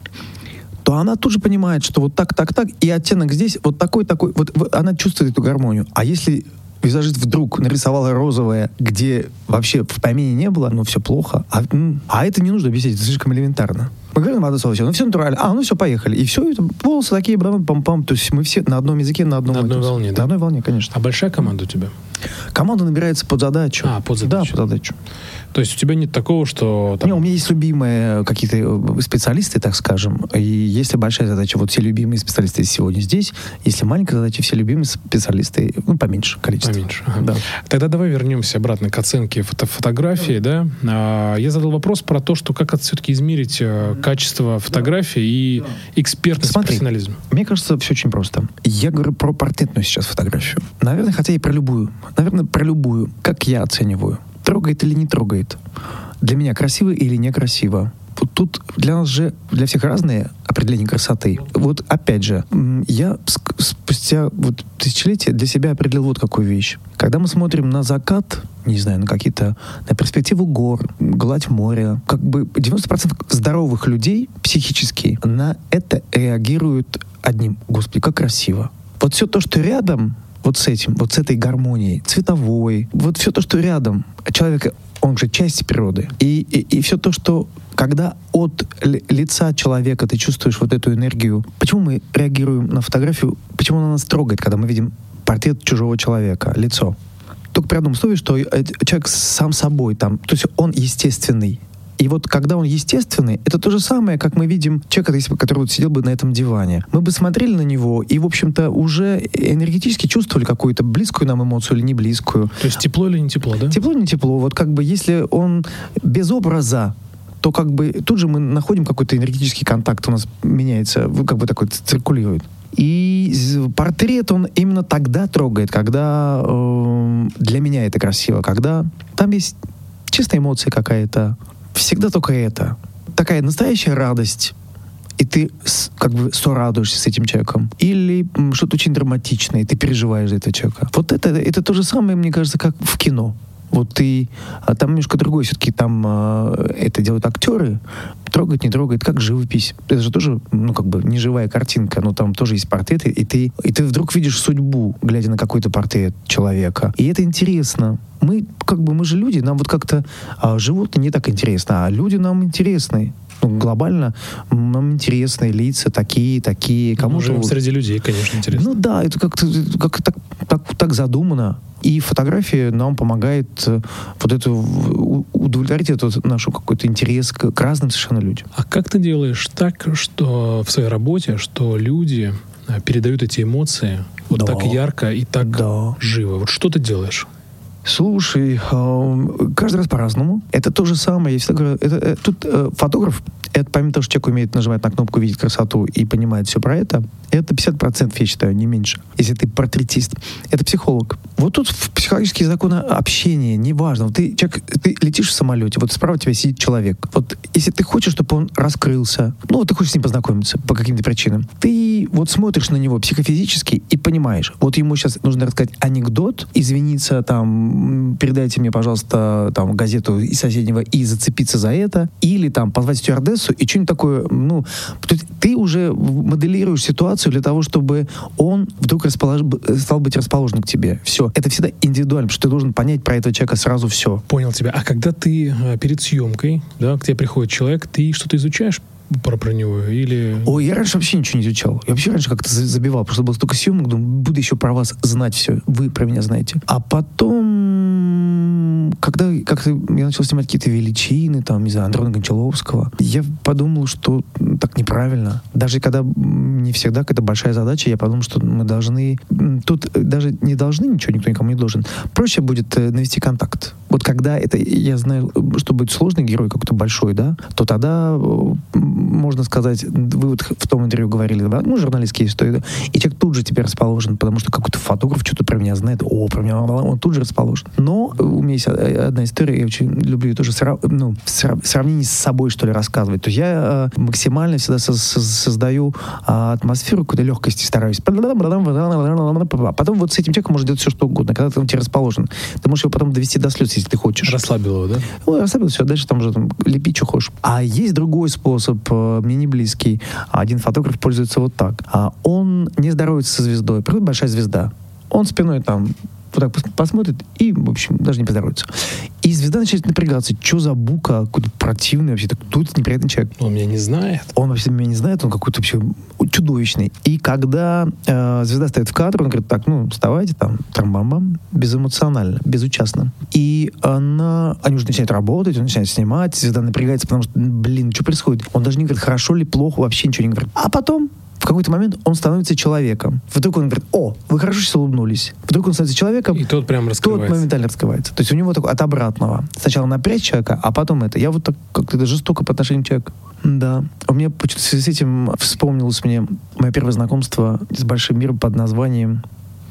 Speaker 1: то она тут же понимает, что вот так, так, так, и оттенок здесь вот такой, такой, вот, вот она чувствует эту гармонию. А если визажист вдруг нарисовала розовое, где вообще в помине не было, ну все плохо. А, а это не нужно объяснить, это слишком элементарно. Мы говорим одно слово, все, ну все натурально. А, ну все, поехали. И все, это волосы такие, пам-пам. То есть мы все на одном языке, на одном...
Speaker 2: На одной волне,
Speaker 1: На
Speaker 2: да?
Speaker 1: одной волне, конечно.
Speaker 2: А большая команда у тебя?
Speaker 1: Команда набирается под задачу.
Speaker 2: А, под задачу.
Speaker 1: Да, под задачу.
Speaker 2: То есть у тебя нет такого, что...
Speaker 1: Там... Не, у меня есть любимые какие-то э, специалисты, так скажем. И если большая задача, вот все любимые специалисты сегодня здесь. Если маленькая задача, все любимые специалисты, ну, поменьше количество.
Speaker 2: Поменьше. Ага. Да. Тогда давай вернемся обратно к оценке фото фотографии, да. А, я задал вопрос про то, что как все-таки измерить э, качество фотографии и экспертность, Смотри, профессионализм.
Speaker 1: Мне кажется, все очень просто. Я говорю про портретную сейчас фотографию. Наверное, хотя и про любую. Наверное, про любую. Как я оцениваю трогает или не трогает. Для меня красиво или некрасиво. Вот тут для нас же, для всех разные определения красоты. Вот опять же, я спустя вот тысячелетия для себя определил вот какую вещь. Когда мы смотрим на закат, не знаю, на какие-то, на перспективу гор, гладь моря, как бы 90% здоровых людей психически на это реагируют одним. Господи, как красиво. Вот все то, что рядом, вот с этим, вот с этой гармонией, цветовой, вот все то, что рядом, человек, он же часть природы. И, и, и все то, что когда от лица человека ты чувствуешь вот эту энергию, почему мы реагируем на фотографию, почему она нас трогает, когда мы видим портрет чужого человека, лицо? Только при одном условии, что э, человек сам собой там, то есть он естественный. И вот когда он естественный, это то же самое, как мы видим человека, который вот сидел бы на этом диване. Мы бы смотрели на него и, в общем-то, уже энергетически чувствовали какую-то близкую нам эмоцию или не близкую.
Speaker 2: То есть тепло или не тепло, да?
Speaker 1: Тепло или не тепло. Вот как бы если он без образа, то как бы тут же мы находим какой-то энергетический контакт, у нас меняется, как бы такой циркулирует. И портрет он именно тогда трогает, когда э, для меня это красиво, когда там есть чистая эмоция какая-то, всегда только это. Такая настоящая радость, и ты как бы сорадуешься с этим человеком. Или что-то очень драматичное, и ты переживаешь за этого человека. Вот это, это то же самое, мне кажется, как в кино. Вот ты, а там немножко другой, все-таки там э, это делают актеры, трогает, не трогает, как живопись. Это же тоже, ну, как бы, не живая картинка, но там тоже есть портреты, и ты, и ты вдруг видишь судьбу, глядя на какой-то портрет человека. И это интересно. Мы, как бы, мы же люди, нам вот как-то а, животные не так интересно, а люди нам интересны глобально нам интересны лица такие, такие.
Speaker 2: Кому-то... Мы живем среди людей, конечно, интересно.
Speaker 1: Ну да, это как-то как так, так, так задумано. И фотография нам помогает э, вот эту удовлетворить этот наш какой-то интерес к, к разным совершенно людям.
Speaker 2: А как ты делаешь так, что в своей работе, что люди э, передают эти эмоции вот да. так ярко и так да. живо? Вот что ты делаешь?
Speaker 1: Слушай, каждый раз по-разному. Это то же самое. Я говорю, это, это, тут э, фотограф, это помимо того, что человек умеет нажимать на кнопку, видеть красоту и понимает все про это, это 50%, я считаю, не меньше. Если ты портретист. Это психолог. Вот тут в психологические законы общения, неважно. Ты, человек, ты летишь в самолете, вот справа тебя сидит человек. Вот если ты хочешь, чтобы он раскрылся, ну вот ты хочешь с ним познакомиться по каким-то причинам, ты вот смотришь на него психофизически и понимаешь, вот ему сейчас нужно рассказать анекдот, извиниться там передайте мне, пожалуйста, там, газету из соседнего и зацепиться за это, или там позвать стюардессу и что-нибудь такое, ну, ты уже моделируешь ситуацию для того, чтобы он вдруг располож... стал быть расположен к тебе. Все. Это всегда индивидуально, потому что ты должен понять про этого человека сразу все.
Speaker 2: Понял тебя. А когда ты э, перед съемкой, да, к тебе приходит человек, ты что-то изучаешь про, про него? Или...
Speaker 1: Ой, я раньше вообще ничего не изучал. Я вообще раньше как-то забивал, просто было столько съемок, думаю, буду еще про вас знать все. Вы про меня знаете. А потом, когда как-то я начал снимать какие-то величины, там, знаю, Андрона Гончаловского, я подумал, что так неправильно. Даже когда не всегда какая-то большая задача, я подумал, что мы должны... Тут даже не должны ничего, никто никому не должен. Проще будет э, навести контакт. Вот когда это, я знаю, что будет сложный герой какой-то большой, да, то тогда можно сказать, вы вот в том интервью говорили, да, ну, журналистские истории, и человек тут же теперь расположен, потому что какой-то фотограф что-то про меня знает, о, про меня, он тут же расположен. Но у меня есть э, одна история, я очень люблю ее тоже срав, ну, в сравнении с собой, что ли, рассказывать. То есть я э, максимально всегда со со создаю э, атмосферу какой-то легкости, стараюсь. Потом вот с этим человеком можно делать все, что угодно, когда там тебе расположен. Ты можешь его потом довести до слез, если ты хочешь.
Speaker 2: Расслабил его, да?
Speaker 1: Ну, расслабил, все, дальше там уже там, лепи, что хочешь. А есть другой способ, э, мне не близкий. Один фотограф пользуется вот так. А он не здоровается со звездой. Приходит большая звезда. Он спиной там вот так посмотрит и, в общем, даже не поздоровается. И звезда начинает напрягаться. Что за бука? Какой-то противный вообще. Кто этот неприятный человек?
Speaker 2: Он меня не знает.
Speaker 1: Он вообще меня не знает. Он какой-то вообще чудовищный. И когда э, звезда стоит в кадре, он говорит, так, ну, вставайте там, там безэмоционально, безучастно. И она, они уже начинают работать, он начинает снимать, звезда напрягается, потому что, блин, что происходит? Он даже не говорит, хорошо ли, плохо, вообще ничего не говорит. А потом в какой-то момент он становится человеком. Вдруг он говорит, о, вы хорошо сейчас улыбнулись. Вдруг он становится человеком.
Speaker 2: И тот прям раскрывается.
Speaker 1: Тот моментально раскрывается. То есть у него такой от обратного. Сначала напрячь человека, а потом это. Я вот так как-то жестоко по отношению к человеку. Да. У меня в связи с этим вспомнилось мне мое первое знакомство с большим миром под названием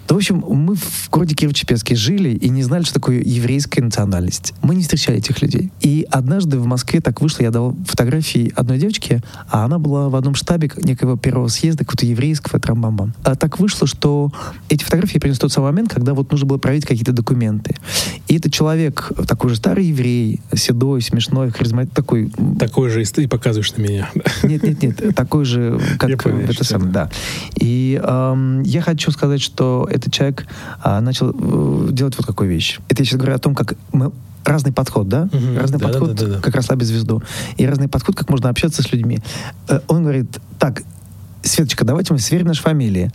Speaker 1: в общем, мы в городе Киево-Чепецке жили и не знали, что такое еврейская национальность. Мы не встречали этих людей. И однажды в Москве так вышло, я дал фотографии одной девочке, а она была в одном штабе некого первого съезда, какого-то еврейского, трамбамбам. А так вышло, что эти фотографии принес в тот самый момент, когда вот нужно было проверить какие-то документы. И этот человек, такой же старый еврей, седой, смешной, харизматичный, такой...
Speaker 2: Такой же, и ты показываешь на меня.
Speaker 1: Нет, нет, нет, такой же, как я понял, это самое, да. И эм, я хочу сказать, что этот человек а, начал э, делать вот какую вещь. Это я сейчас говорю о том, как мы разный подход, да? Угу, разный да, подход, да, да, да. как расслабить звезду. И разный подход, как можно общаться с людьми. Э, он говорит, так, Светочка, давайте мы сверим наши фамилии.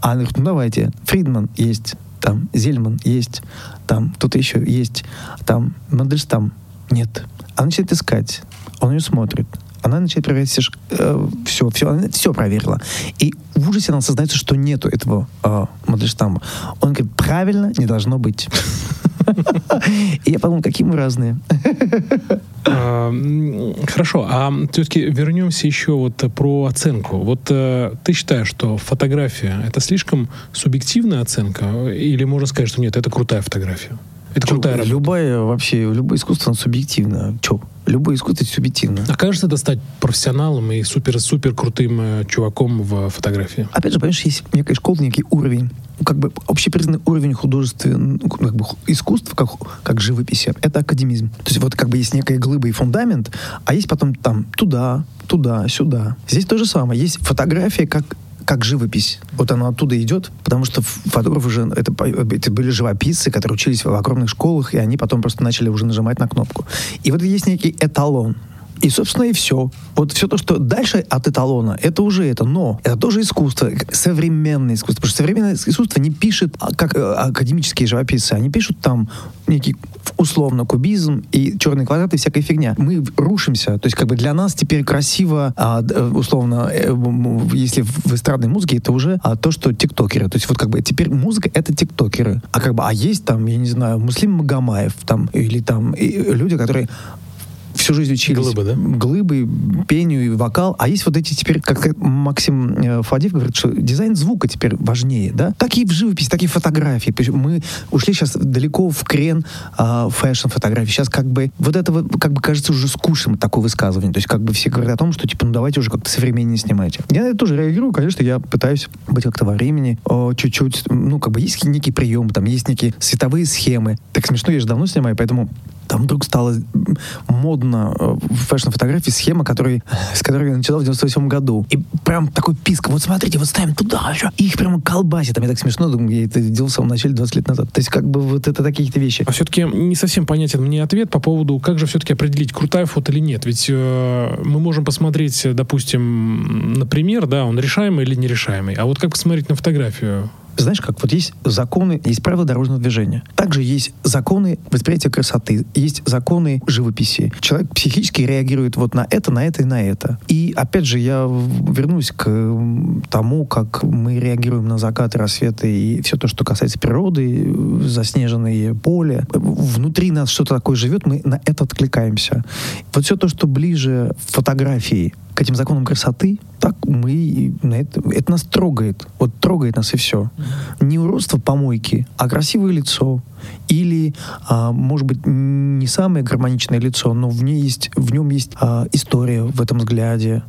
Speaker 1: А она говорит, ну давайте. Фридман есть, там, Зельман есть, там, кто-то еще есть, там, Мандельштам нет. Она начинает искать. Он ее смотрит она начинает проверять все, э, все, все, она все проверила. И в ужасе она осознается, что нету этого э, Мандельштама. Он говорит, правильно, не должно быть. И я подумал, какие мы разные.
Speaker 2: А, хорошо, а все-таки вернемся еще вот про оценку. Вот э, ты считаешь, что фотография — это слишком субъективная оценка? Или можно сказать, что нет, это крутая фотография? Это крутая работа.
Speaker 1: Любое вообще, любое искусство, оно субъективно. Че? Любое искусство стать
Speaker 2: А кажется, это стать профессионалом и супер-супер крутым э, чуваком в фотографии?
Speaker 1: Опять же, понимаешь, есть некая школа, некий уровень, ну, как бы общепризнанный уровень художественного ну, как бы, искусства, как, как живописи, это академизм. То есть вот как бы есть некая глыба и фундамент, а есть потом там туда, туда, сюда. Здесь то же самое. Есть фотография как как живопись. Вот она оттуда идет, потому что фотографы уже, это, это были живописцы, которые учились в огромных школах, и они потом просто начали уже нажимать на кнопку. И вот есть некий эталон. И, собственно, и все. Вот все то, что дальше от эталона, это уже это. Но это тоже искусство, современное искусство. Потому что современное искусство не пишет, а, как э, академические живописцы, они пишут там некий условно кубизм и черный квадрат и всякая фигня. Мы рушимся. То есть как бы для нас теперь красиво, а, условно, э, если в эстрадной музыке, это уже а, то, что тиктокеры. То есть вот как бы теперь музыка — это тиктокеры. А как бы, а есть там, я не знаю, Муслим Магомаев там, или там люди, которые всю жизнь учились.
Speaker 2: Глыбы, да?
Speaker 1: Глыбы, пению и вокал. А есть вот эти теперь, как Максим э, Фадеев говорит, что дизайн звука теперь важнее, да? Так и в живописи, так и в фотографии. Мы ушли сейчас далеко в крен э, фэшн-фотографии. Сейчас как бы вот это вот, как бы кажется уже скучным такое высказывание. То есть как бы все говорят о том, что типа, ну давайте уже как-то современнее снимайте. Я на это тоже реагирую, конечно, я пытаюсь быть как-то во времени, чуть-чуть, ну как бы есть некий прием, там есть некие световые схемы. Так смешно, я же давно снимаю, поэтому там вдруг стало модно э, в фэшн-фотографии схема, который, с которой я начала в 98 году. И прям такой писк. Вот смотрите, вот ставим туда еще. И их прямо колбасит. Там я так смешно, думаю, я это делал в самом начале 20 лет назад. То есть как бы вот это такие-то вещи.
Speaker 2: А все-таки не совсем понятен мне ответ по поводу, как же все-таки определить, крутая фото или нет. Ведь э, мы можем посмотреть, допустим, например, да, он решаемый или нерешаемый. А вот как посмотреть на фотографию?
Speaker 1: Знаешь, как вот есть законы, есть правила дорожного движения. Также есть законы восприятия красоты, есть законы живописи. Человек психически реагирует вот на это, на это и на это. И опять же, я вернусь к тому, как мы реагируем на закаты, рассветы и все то, что касается природы, заснеженные поле. Внутри нас что-то такое живет, мы на это откликаемся. Вот все то, что ближе фотографии, к этим законам красоты, так мы на это, это нас трогает. Вот трогает нас и все. Не уродство помойки, а красивое лицо. Или, а, может быть, не самое гармоничное лицо, но в, ней есть, в нем есть а, история в этом взгляде,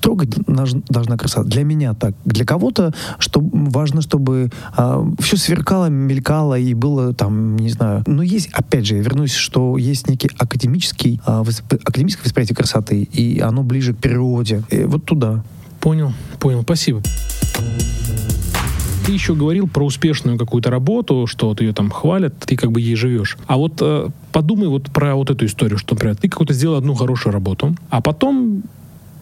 Speaker 1: трогать должна красота. Для меня так. Для кого-то что важно, чтобы а, все сверкало, мелькало и было там, не знаю. Но есть, опять же, я вернусь, что есть некий академический, а, восп... академическое восприятие красоты, и оно ближе к природе. И вот туда.
Speaker 2: Понял, понял. Спасибо ты еще говорил про успешную какую-то работу, что вот ее там хвалят, ты как бы ей живешь. А вот э, подумай вот про вот эту историю, что, например, ты какую-то сделал одну хорошую работу, а потом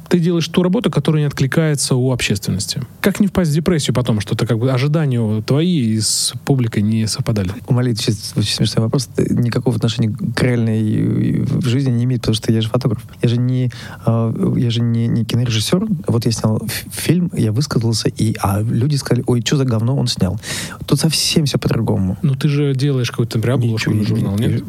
Speaker 2: ты делаешь ту работу, которая не откликается у общественности. Как не впасть в депрессию потом, что-то как бы ожидания твои с публикой не совпадали?
Speaker 1: Умолить, сейчас очень смешной вопрос. Никакого отношения к реальной жизни не имеет, потому что я же фотограф. Я же не, а, я же не, не кинорежиссер. Вот я снял фильм, я высказался, и, а люди сказали, ой, что за говно он снял. Тут совсем все по-другому.
Speaker 2: Ну ты же делаешь какой-то, например, обложку на журнал, нет?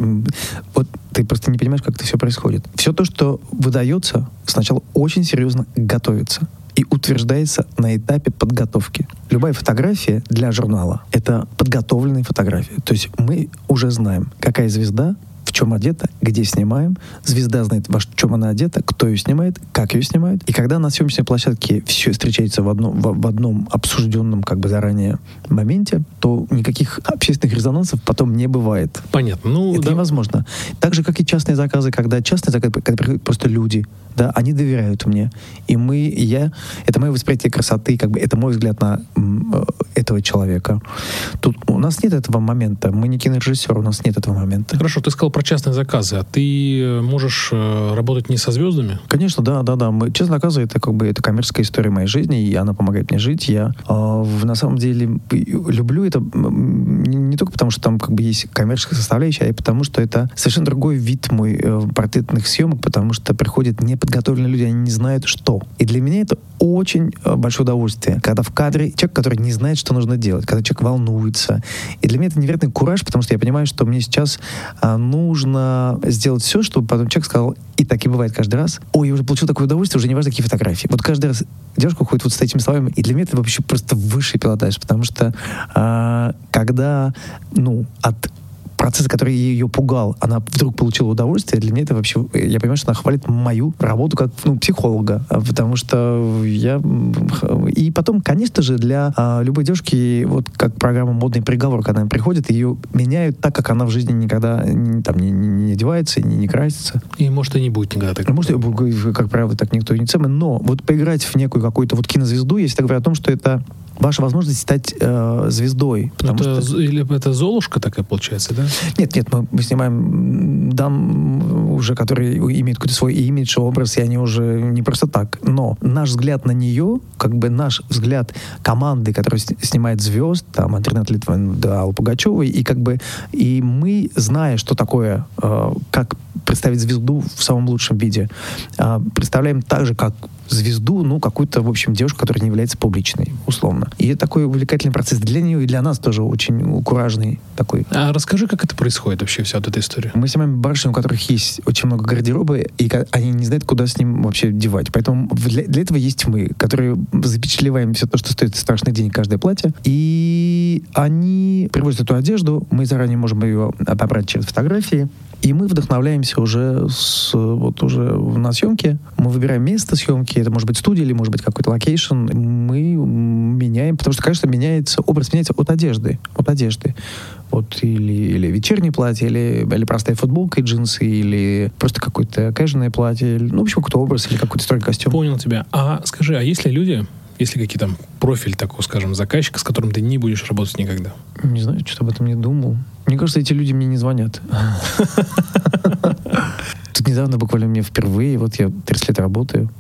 Speaker 1: Вот ты просто не понимаешь, как это все происходит. Все то, что выдается, сначала очень серьезно готовится. и утверждается на этапе подготовки. Любая фотография для журнала — это подготовленная фотография. То есть мы уже знаем, какая звезда в чем одета, где снимаем. Звезда знает, во чем она одета, кто ее снимает, как ее снимают. И когда на съемочной площадке все встречается в одном, в, в одном обсужденном как бы заранее моменте, то никаких общественных резонансов потом не бывает.
Speaker 2: Понятно. Ну,
Speaker 1: Это
Speaker 2: да.
Speaker 1: невозможно. Так же, как и частные заказы, когда частные заказы, когда приходят просто люди, да, они доверяют мне. И мы, и я, это мое восприятие красоты, как бы это мой взгляд на э, этого человека. Тут у нас нет этого момента. Мы не кинорежиссер, у нас нет этого момента.
Speaker 2: Хорошо, ты сказал про частные заказы, а ты э, можешь э, работать не со звездами?
Speaker 1: Конечно, да, да, да. Мы, честно заказы это как бы это коммерческая история моей жизни, и она помогает мне жить. Я э, на самом деле люблю это не, не только потому, что там как бы есть коммерческая составляющая, а и потому, что это совершенно другой вид мой э, портретных съемок, потому что приходят неподготовленные люди, они не знают, что. И для меня это очень э, большое удовольствие, когда в кадре человек, который не знает, что нужно делать, когда человек волнуется. И для меня это невероятный кураж, потому что я понимаю, что мне сейчас а, нужно сделать все, чтобы потом человек сказал, и так и бывает каждый раз, ой, я уже получил такое удовольствие, уже не важно, какие фотографии. Вот каждый раз девушка уходит вот с этими словами, и для меня это вообще просто высший пилотаж, потому что а, когда, ну, от процесса, который ее пугал, она вдруг получила удовольствие, для меня это вообще, я понимаю, что она хвалит мою работу как ну, психолога, а, потому что я... И потом, конечно же, для а, любой девушки, вот как программа «Модный приговор», когда она приходит, ее меняют так, как она в жизни никогда не, там, не, не- одевается, не, не красится.
Speaker 2: И может и не будет никогда так.
Speaker 1: Может, как правило, так никто и не ценит, но вот поиграть в некую какую-то вот кинозвезду, я всегда говорю о том, что это ваша возможность стать э, звездой. Потому
Speaker 2: это,
Speaker 1: что...
Speaker 2: или это Золушка такая получается, да?
Speaker 1: Нет, нет, мы, мы снимаем дам уже, которые имеют какой-то свой имидж, образ, и они уже не просто так. Но наш взгляд на нее, как бы наш взгляд команды, которая снимает звезд, там, от Рената Литвина до Аллы Пугачевой, и как бы, и мы, зная, что такое, э, как представить звезду в самом лучшем виде, э, представляем так же, как звезду, ну, какую-то, в общем, девушку, которая не является публичной, условно. И такой увлекательный процесс для нее и для нас тоже очень куражный такой
Speaker 2: А расскажи, как это происходит вообще, вся вот эта история.
Speaker 1: мы снимаем барышни, у которых есть очень много гардероба, и они не знают, куда с ним вообще девать. Поэтому для, для этого есть мы, которые запечатлеваем все то, что стоит страшных денег каждое платье. И они привозят эту одежду, мы заранее можем ее отобрать через фотографии. И мы вдохновляемся уже с, вот уже на съемке. Мы выбираем место съемки, это может быть студия или может быть какой-то location. Мы меняем, потому что, конечно, меняется, образ меняется от одежды. От одежды. Вот или, или вечернее платье, или, или простая футболка и джинсы, или просто какое-то casual ное платье, или, ну, в общем, какой-то образ или какой-то строгий костюм.
Speaker 2: Понял тебя. А скажи, а есть ли люди, есть ли какие-то профиль такого, скажем, заказчика, с которым ты не будешь работать никогда?
Speaker 1: Не знаю, что-то об этом не думал. Мне кажется, эти люди мне не звонят. Тут недавно буквально мне впервые, вот я 30 лет работаю,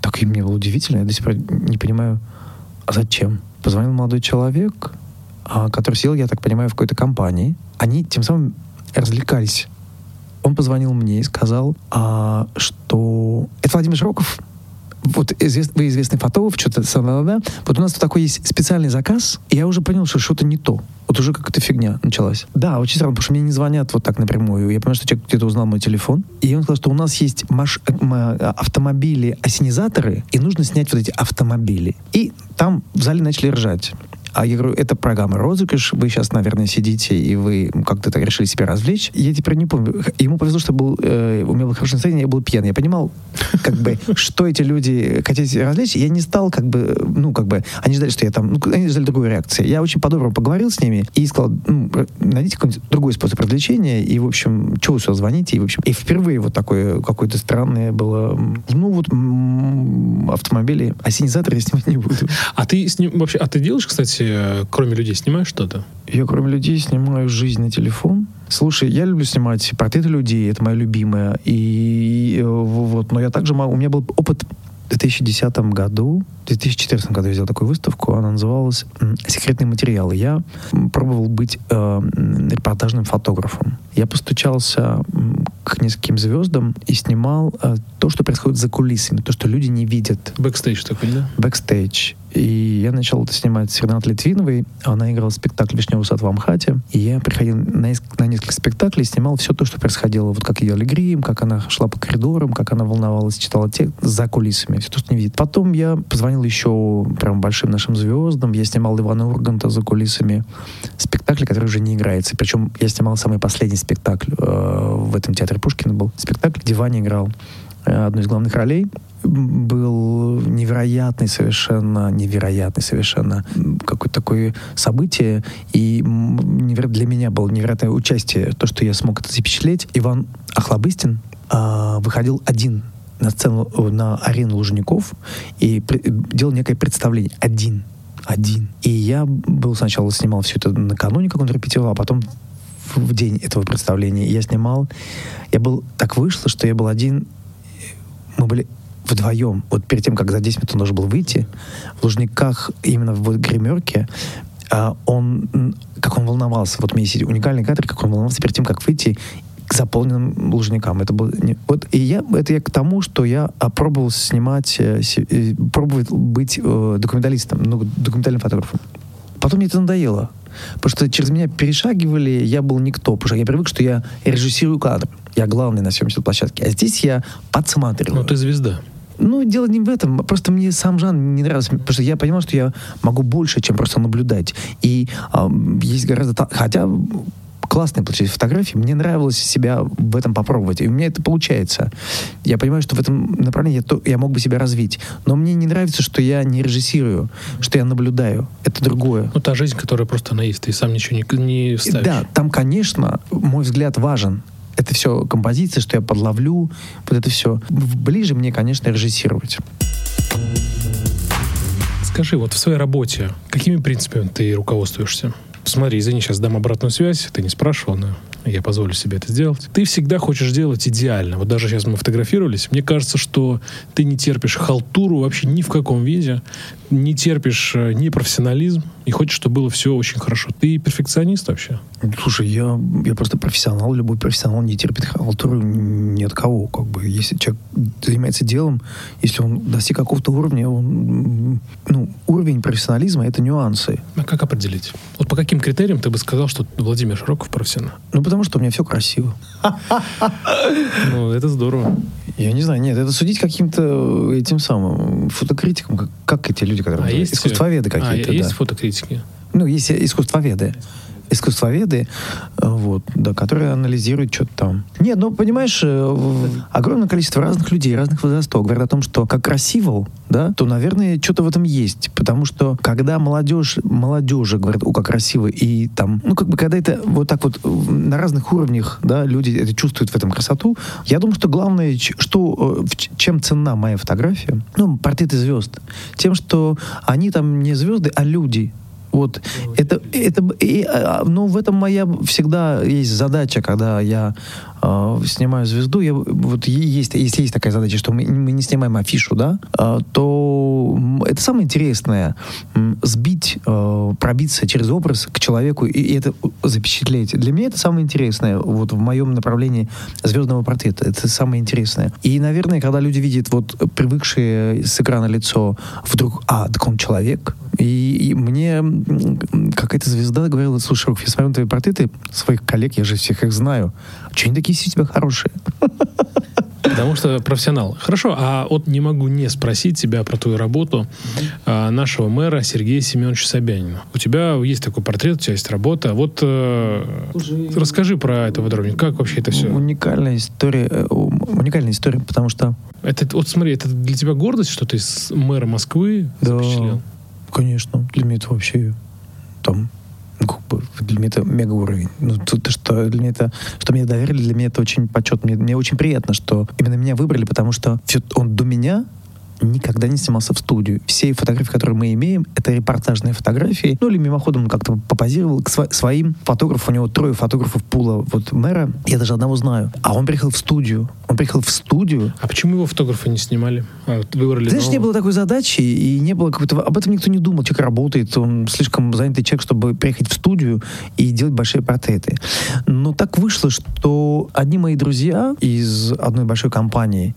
Speaker 1: так и мне было удивительно, я до сих пор не понимаю, а зачем? Позвонил молодой человек, а, который сидел, я так понимаю, в какой-то компании. Они тем самым развлекались. Он позвонил мне и сказал, а, что это Владимир Широков, вот извест- вы известный фотограф, что-то да, Вот у нас тут такой есть специальный заказ, и я уже понял, что что-то не то. Вот уже какая-то фигня началась. Да, очень странно, потому что мне не звонят вот так напрямую. Я понимаю, что человек где-то узнал мой телефон. И он сказал, что у нас есть маш- э, э, автомобили-осенизаторы, и нужно снять вот эти автомобили. И там в зале начали ржать. А я говорю, это программа розыгрыш, вы сейчас, наверное, сидите, и вы как-то так решили себя развлечь. Я теперь не помню. Ему повезло, что был, э, у меня было хорошее настроение, я был пьян. Я понимал, как бы, что эти люди хотят себя развлечь. Я не стал, как бы, ну, как бы, они ждали, что я там, ну, они ждали другой реакции. Я очень по-доброму поговорил с ними и сказал, ну, найдите какой-нибудь другой способ развлечения, и, в общем, что вы сюда звоните, и, в общем, и впервые вот такое какое-то странное было, ну, вот, автомобили, осенизаторы я снимать не буду.
Speaker 2: А ты с ним вообще, а ты делаешь, кстати, э, кроме людей, снимаешь что-то?
Speaker 1: Я, кроме людей, снимаю жизнь на телефон. Слушай, я люблю снимать портреты людей, это моя любимая. И э, вот, но я также могу... У меня был опыт в 2010 году, в 2014 году я сделал такую выставку, она называлась «Секретные материалы». Я пробовал быть э, репортажным фотографом. Я постучался к нескольким звездам и снимал э, то, что происходит за кулисами, то, что люди не видят
Speaker 2: Бэкстейдж такой, да?
Speaker 1: бэкстейдж. И я начал это снимать с Ренатой Литвиновой. Она играла спектакль «Вишневый сад» в МХАТе. И я приходил на, на несколько спектаклей, снимал все то, что происходило. Вот как ее грим, как она шла по коридорам, как она волновалась, читала текст за кулисами. Все то, что не видит. Потом я позвонил еще прям большим нашим звездам. Я снимал Ивана Урганта за кулисами. Спектакль, который уже не играется. Причем я снимал самый последний спектакль э, в этом театре Пушкина был. Спектакль, где Ваня играл э, одну из главных ролей был невероятный совершенно, невероятный совершенно какое-то такое событие, и для меня было невероятное участие, то, что я смог это запечатлеть. Иван Охлобыстин э, выходил один на сцену, на арену Лужников и при, делал некое представление. Один. Один. И я был сначала снимал все это накануне, как он репетировал, а потом в день этого представления я снимал. Я был... Так вышло, что я был один... Мы были вдвоем, вот перед тем, как за 10 минут он должен был выйти, в Лужниках, именно в гримерке, а, он, как он волновался, вот есть уникальный кадр, как он волновался перед тем, как выйти к заполненным лужникам. Это был не, вот и я это я к тому, что я пробовал снимать, э, э, пробовал быть э, документалистом, ну документальным фотографом. Потом мне это надоело, потому что через меня перешагивали, я был никто, потому что я привык, что я режиссирую кадр, я главный на съемочной площадке, а здесь я подсматриваю.
Speaker 2: Ну ты звезда.
Speaker 1: Ну, дело не в этом. Просто мне сам жанр не нравился. Потому что я понимал, что я могу больше, чем просто наблюдать. И э, есть гораздо... Хотя классные получились фотографии, мне нравилось себя в этом попробовать, и у меня это получается. Я понимаю, что в этом направлении я, то, я мог бы себя развить, но мне не нравится, что я не режиссирую, что я наблюдаю. Это другое.
Speaker 2: Ну, та жизнь, которая просто она есть, ты сам ничего не, не ставишь.
Speaker 1: Да, там, конечно, мой взгляд важен, это все композиция, что я подловлю, вот это все. Ближе мне, конечно, режиссировать.
Speaker 2: Скажи, вот в своей работе какими принципами ты руководствуешься? Смотри, извини, сейчас дам обратную связь, ты не спрашивал, но я позволю себе это сделать. Ты всегда хочешь делать идеально. Вот даже сейчас мы фотографировались, мне кажется, что ты не терпишь халтуру вообще ни в каком виде, не терпишь э, непрофессионализм и хочешь, чтобы было все очень хорошо. Ты перфекционист вообще?
Speaker 1: Слушай, я, я просто профессионал. Любой профессионал не терпит халтуру ни от кого. Как бы, если человек занимается делом, если он достиг какого-то уровня, он, ну, уровень профессионализма — это нюансы.
Speaker 2: А как определить? Вот по каким критериям ты бы сказал, что Владимир Широков профессионал?
Speaker 1: Ну, потому что у меня все красиво.
Speaker 2: Ну, это здорово.
Speaker 1: Я не знаю, нет, это судить каким-то этим самым фотокритиком, как, как эти люди, которые...
Speaker 2: А есть,
Speaker 1: искусствоведы
Speaker 2: а,
Speaker 1: какие-то,
Speaker 2: а, есть
Speaker 1: да.
Speaker 2: Фотокритики?
Speaker 1: Ну, есть искусствоведы искусствоведы, э, вот, да, которые анализируют что-то там. Нет, ну, понимаешь, э, огромное количество разных людей, разных возрастов говорят о том, что как красиво, да, то, наверное, что-то в этом есть. Потому что, когда молодежь, молодежи говорят, о, как красиво, и там, ну, как бы, когда это вот так вот на разных уровнях, да, люди это чувствуют в этом красоту, я думаю, что главное, что, э, чем ценна моя фотография, ну, портреты звезд, тем, что они там не звезды, а люди, вот. Это, это, и, а, ну, в этом моя всегда есть задача, когда я э, снимаю звезду, я, вот есть, если есть такая задача, что мы, мы не снимаем афишу, да, э, то это самое интересное, сбить, э, пробиться через образ к человеку и, это запечатлеть. Для меня это самое интересное, вот в моем направлении звездного портрета, это самое интересное. И, наверное, когда люди видят вот привыкшие с экрана лицо, вдруг, а, так он человек, и, и мне какая-то звезда говорила, слушай, я смотрю на твои портреты своих коллег, я же всех их знаю. Че они такие все у тебя хорошие?
Speaker 2: Потому что профессионал. Хорошо, а вот не могу не спросить тебя про твою работу а, нашего мэра Сергея Семеновича Собянина. У тебя есть такой портрет, у тебя есть работа. Вот э, Уже... расскажи про это подробнее. Как вообще это все?
Speaker 1: Уникальная история. Э, уникальная история, потому что...
Speaker 2: Это, вот смотри, это для тебя гордость, что ты с мэра Москвы
Speaker 1: да, запечатлел? конечно. Для меня это вообще там ну, как бы для меня это мега уровень. Ну, тут, что для меня это, что мне доверили, для меня это очень почет. Мне, мне очень приятно, что именно меня выбрали, потому что все, он до меня никогда не снимался в студию. Все фотографии, которые мы имеем, это репортажные фотографии. Ну, или мимоходом он как-то попозировал к сво- своим фотографам. У него трое фотографов пула вот мэра. Я даже одного знаю. А он приехал в студию. Он приехал в студию.
Speaker 2: А почему его фотографы не снимали? А, вот выбрали
Speaker 1: Знаешь, не было такой задачи, и не было какого-то... Об этом никто не думал. Человек работает, он слишком занятый человек, чтобы приехать в студию и делать большие портреты. Но так вышло, что одни мои друзья из одной большой компании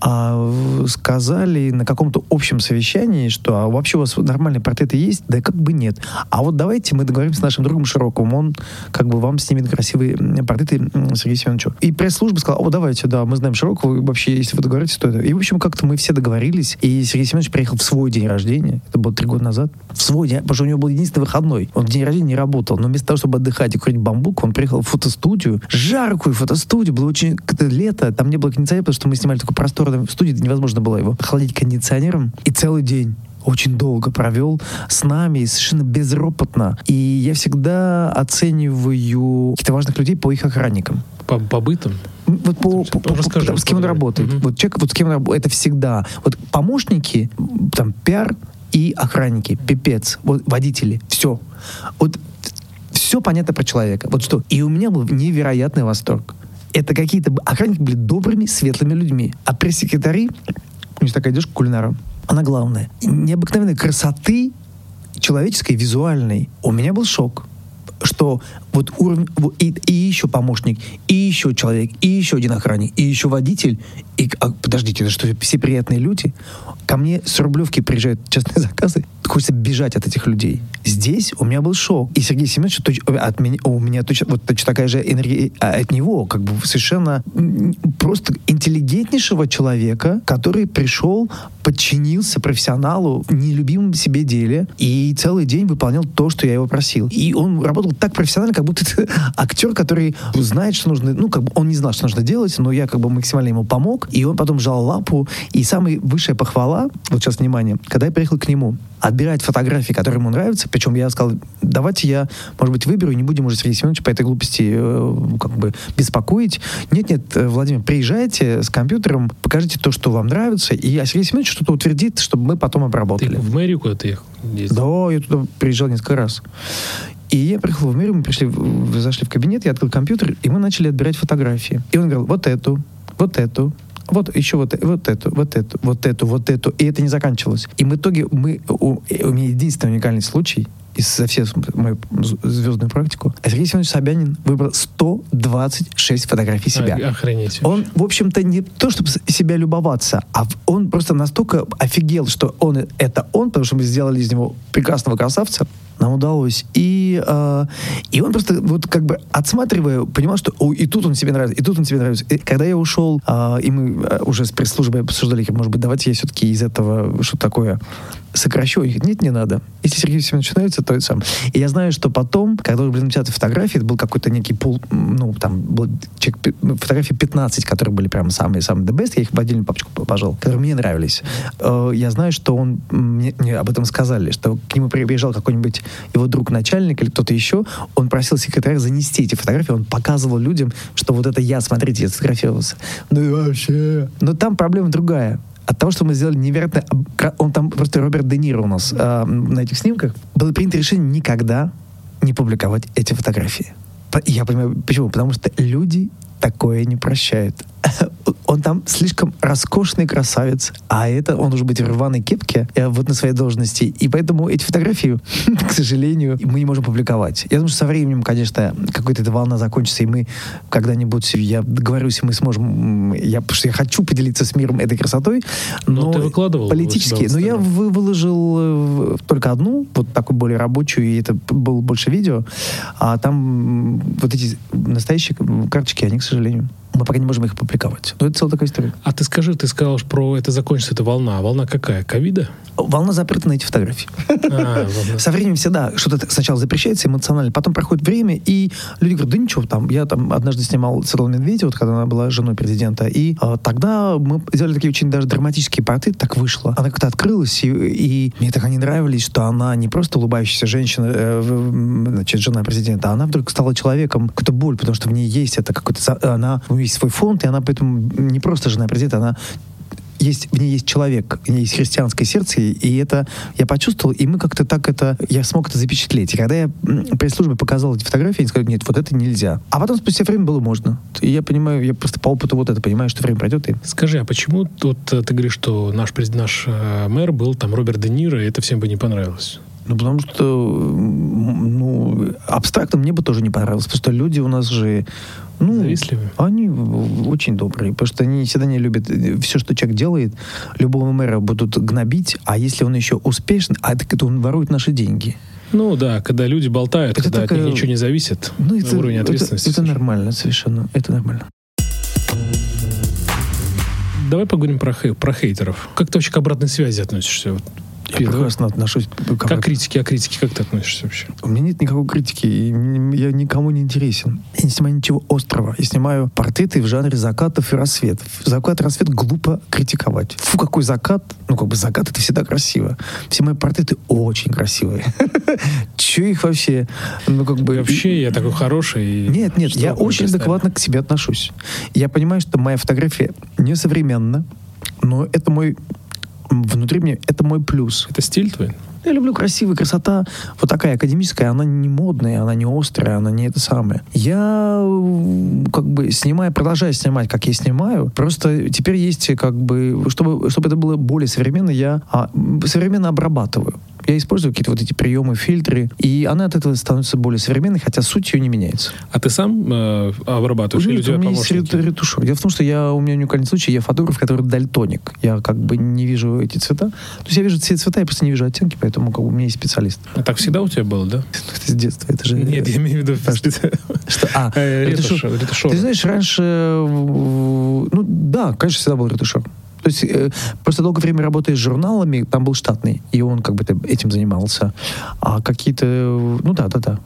Speaker 1: а, сказали, сказали на каком-то общем совещании, что а вообще у вас нормальные портреты есть? Да как бы нет. А вот давайте мы договоримся с нашим другом Широковым, он как бы вам снимет красивые портреты Сергея Семеновича. И пресс-служба сказала, о, давайте, да, мы знаем Широкого, и вообще, если вы договоритесь, то это. И, в общем, как-то мы все договорились, и Сергей Семенович приехал в свой день рождения, это было три года назад, в свой день, потому что у него был единственный выходной. Он в день рождения не работал, но вместо того, чтобы отдыхать и курить бамбук, он приехал в фотостудию, жаркую фотостудию, было очень лето, там не было кондиционера, потому что мы снимали такую просторную студию, невозможно было его охладить кондиционером, и целый день очень долго провел с нами, совершенно безропотно. И я всегда оцениваю каких-то важных людей по их охранникам.
Speaker 2: По, по бытам?
Speaker 1: Вот по, по, по, Расскажи, по, с кем он работает. Угу. Вот человек, вот с кем он работает, это всегда. Вот помощники, там, пиар и охранники, пипец, вот водители, все. Вот все понятно про человека. Вот что. И у меня был невероятный восторг. Это какие-то охранники были добрыми, светлыми людьми. А пресс-секретари, них такая девушка кулинара, она главная. Необыкновенной красоты человеческой, визуальной. У меня был шок что вот уровень, и, и еще помощник, и еще человек, и еще один охранник, и еще водитель, и, а, подождите, это что, все приятные люди? Ко мне с Рублевки приезжают частные заказы, хочется бежать от этих людей. Здесь у меня был шок. И Сергей Семенович точ, от меня, у меня точно, вот точно такая же энергия а от него, как бы совершенно просто интеллигентнейшего человека, который пришел, подчинился профессионалу нелюбимом себе деле и целый день выполнял то, что я его просил. И он работал так профессионально, как будто это актер, который знает, что нужно, ну, как бы он не знал, что нужно делать, но я как бы максимально ему помог, и он потом жал лапу, и самая высшая похвала, вот сейчас внимание, когда я приехал к нему, отбирать фотографии, которые ему нравятся. Причем я сказал, давайте я, может быть, выберу, не будем уже Сергея Семеновича по этой глупости э, как бы беспокоить. Нет-нет, э, Владимир, приезжайте с компьютером, покажите то, что вам нравится, и а Сергей Семенович что-то утвердит, чтобы мы потом обработали.
Speaker 2: Ты в мэрию куда ты ехал?
Speaker 1: Да, я туда приезжал несколько раз. И я приехал в мэрию, мы пришли, зашли в кабинет, я открыл компьютер, и мы начали отбирать фотографии. И он говорил, вот эту, вот эту, вот еще вот, вот эту, вот эту, вот эту, вот эту. И это не заканчивалось. И в итоге мы, у, у меня единственный уникальный случай, из всю мою звездную практику, Сергей Семенович Собянин выбрал 126 фотографий себя.
Speaker 2: Охренеть.
Speaker 1: Он, в общем-то, не то, чтобы себя любоваться, а он просто настолько офигел, что он это он, потому что мы сделали из него прекрасного красавца, нам удалось. И, э, и он просто вот как бы отсматривая, понимал, что о, и тут он себе нравится, и тут он себе нравится. И когда я ушел, э, и мы э, уже с пресс-службой обсуждали, может быть, давайте я все-таки из этого что такое сокращу. Их нет, не надо. Если Сергей Семенович нравится, то это сам. И я знаю, что потом, когда уже были напечатаны фотографии, это был какой-то некий пул, ну, там, был человек, ну, фотографии 15, которые были прям самые-самые the best, я их в отдельную папочку пожал, которые мне нравились. Э, я знаю, что он, мне, мне об этом сказали, что к нему приезжал какой-нибудь его друг начальник или кто-то еще, он просил секретаря занести эти фотографии, он показывал людям, что вот это я, смотрите, я сфотографировался. Ну и вообще. Но там проблема другая от того, что мы сделали невероятно... Он там просто Роберт Де Ниро у нас э, на этих снимках. Было принято решение никогда не публиковать эти фотографии. Я понимаю, почему. Потому что люди такое не прощают. Он там слишком роскошный красавец, а это он уже быть в рваной кепке э, вот на своей должности. И поэтому эти фотографии, к сожалению, мы не можем публиковать. Я думаю, что со временем, конечно, какая-то эта волна закончится, и мы когда-нибудь, я договорюсь, мы сможем, я, потому что я хочу поделиться с миром этой красотой, но, но ты выкладывал политически. Но я вы, выложил э, только одну, вот такую более рабочую, и это было больше видео, а там вот эти настоящие карточки, они, к сожалению, мы пока не можем их публиковать. Но это целая такая история.
Speaker 2: А ты скажи, ты сказал про это закончится, эта волна. А волна какая? Ковида?
Speaker 1: Волна запрета на эти фотографии. А, Со временем всегда что-то сначала запрещается эмоционально, потом проходит время, и люди говорят, да ничего, там, я там однажды снимал Светлану Медведеву, вот, когда она была женой президента, и а, тогда мы сделали такие очень даже драматические порты, так вышло. Она как-то открылась, и, и мне так они нравились, что она не просто улыбающаяся женщина, э, значит, жена президента, а она вдруг стала человеком, какую-то боль, потому что в ней есть это какой-то, она, есть свой фонд, и она поэтому не просто жена президента, она есть, в ней есть человек, в ней есть христианское сердце, и это я почувствовал, и мы как-то так это, я смог это запечатлеть. И когда я пресс-службе показал эти фотографии, они сказали, нет, вот это нельзя. А потом спустя время было можно. И я понимаю, я просто по опыту вот это понимаю, что время пройдет. И...
Speaker 2: Скажи, а почему вот э, ты говоришь, что наш, наш э, мэр был там Роберт Де Ниро, и это всем бы не понравилось?
Speaker 1: Ну, потому что, ну, абстрактно мне бы тоже не понравилось, потому что люди у нас же ну,
Speaker 2: Завистливые.
Speaker 1: они очень добрые, потому что они всегда не любят э, все, что человек делает, любого мэра будут гнобить, а если он еще успешен, а так это он ворует наши деньги.
Speaker 2: Ну да, когда люди болтают,
Speaker 1: Это
Speaker 2: когда от
Speaker 1: такая-
Speaker 2: них ничего не зависит,
Speaker 1: Ну, это,
Speaker 2: уровень
Speaker 1: это-
Speaker 2: ответственности.
Speaker 1: это
Speaker 2: слушай.
Speaker 1: нормально совершенно, это нормально.
Speaker 2: Давай поговорим про, хей- про хейтеров. Как ты вообще к обратной связи относишься?
Speaker 1: Я
Speaker 2: первое.
Speaker 1: прекрасно отношусь. к-
Speaker 2: Как критики, а критики, как ты относишься вообще?
Speaker 1: У меня нет никакой критики, и я никому не интересен. Я не снимаю ничего острого. Я снимаю портреты в жанре закатов и рассветов. Закат и рассвет глупо критиковать. Фу, какой закат. Ну, как бы закат — это всегда красиво. Все мои портреты очень красивые. Че их вообще? Ну, как бы...
Speaker 2: Вообще я такой хороший.
Speaker 1: Нет, нет, я очень адекватно к себе отношусь. Я понимаю, что моя фотография несовременна, но это мой... Внутри меня это мой плюс.
Speaker 2: Это стиль твой?
Speaker 1: Я люблю красивая красота, вот такая академическая, она не модная, она не острая, она не это самое. Я как бы снимаю, продолжаю снимать, как я снимаю, просто теперь есть как бы, чтобы, чтобы это было более современно, я а, современно обрабатываю. Я использую какие-то вот эти приемы, фильтры, и она от этого становится более современной, хотя суть ее не меняется.
Speaker 2: А ты сам э, обрабатываешь или у
Speaker 1: Нет,
Speaker 2: тебя
Speaker 1: у меня есть
Speaker 2: помощники?
Speaker 1: рет- ретушер. Дело в том, что я, у меня уникальный случай, я фотограф, который дальтоник. Я как бы не вижу эти цвета. То есть я вижу все цвета, я просто не вижу оттенки, поэтому как бы у меня есть специалист.
Speaker 2: А так всегда у тебя было, да?
Speaker 1: Это с детства, это же...
Speaker 2: Нет, я имею в виду
Speaker 1: что? А,
Speaker 2: э,
Speaker 1: ретушер. Ты знаешь, раньше... э, Ну, да, конечно, всегда был ретушер. То есть э, просто долгое время работая с журналами, там был штатный, и он как бы этим занимался. А какие-то... Ну, да, да, да.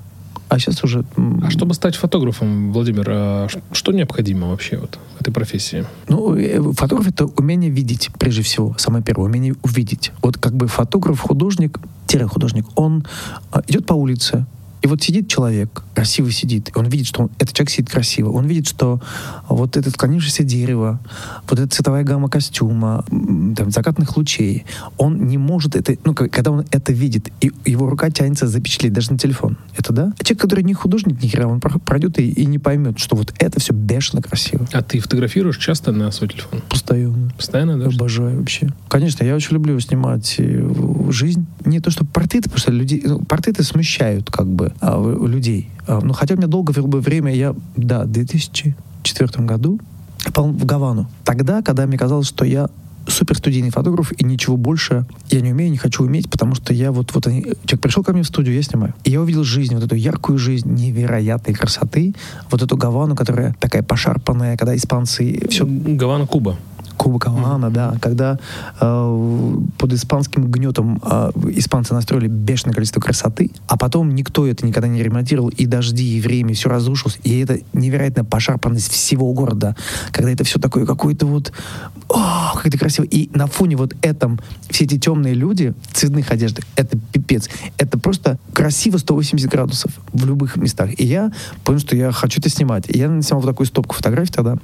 Speaker 1: А сейчас уже...
Speaker 2: А чтобы стать фотографом, Владимир, а что необходимо вообще вот в этой профессии?
Speaker 1: Ну, э, фотограф — это умение видеть, прежде всего, самое первое, умение увидеть. Вот как бы фотограф, художник, художник, он а, идет по улице, и вот сидит человек, красиво сидит, и он видит, что он- этот человек сидит красиво. Он видит, что вот это склонившееся дерево, вот эта цветовая гамма костюма, там, закатных лучей, он не может это, ну, когда он это видит, и его рука тянется запечатлеть даже на телефон. Это да? А человек, который не художник ни хера, он про- пройдет и, и не поймет, что вот это все бешено красиво.
Speaker 2: А ты фотографируешь часто на свой телефон?
Speaker 1: Постоянно.
Speaker 2: Постоянно, да?
Speaker 1: Обожаю вообще. Конечно, я очень люблю снимать э, жизнь. Не то, что портреты, потому что людей, ну, портреты смущают как бы а, в- людей. А, ну, хотя у меня долгое время, я, да, в 2004 году попал в Гавану. Тогда, когда мне казалось, что я супер студийный фотограф, и ничего больше я не умею, не хочу уметь, потому что я вот, вот они, человек пришел ко мне в студию, я снимаю. И я увидел жизнь, вот эту яркую жизнь, невероятной красоты, вот эту Гавану, которая такая пошарпанная, когда испанцы все
Speaker 2: Гавана, Куба.
Speaker 1: Куба Кавана, да, когда э, под испанским гнетом э, испанцы настроили бешеное количество красоты, а потом никто это никогда не ремонтировал, и дожди, и время, все разрушилось, и это невероятная пошарпанность всего города, когда это все такое какое-то вот, о, как это красиво, и на фоне вот этом все эти темные люди в цветных одеждах, это пипец, это просто красиво 180 градусов в любых местах, и я понял, что я хочу это снимать, и я снимал вот такую стопку фотографий тогда,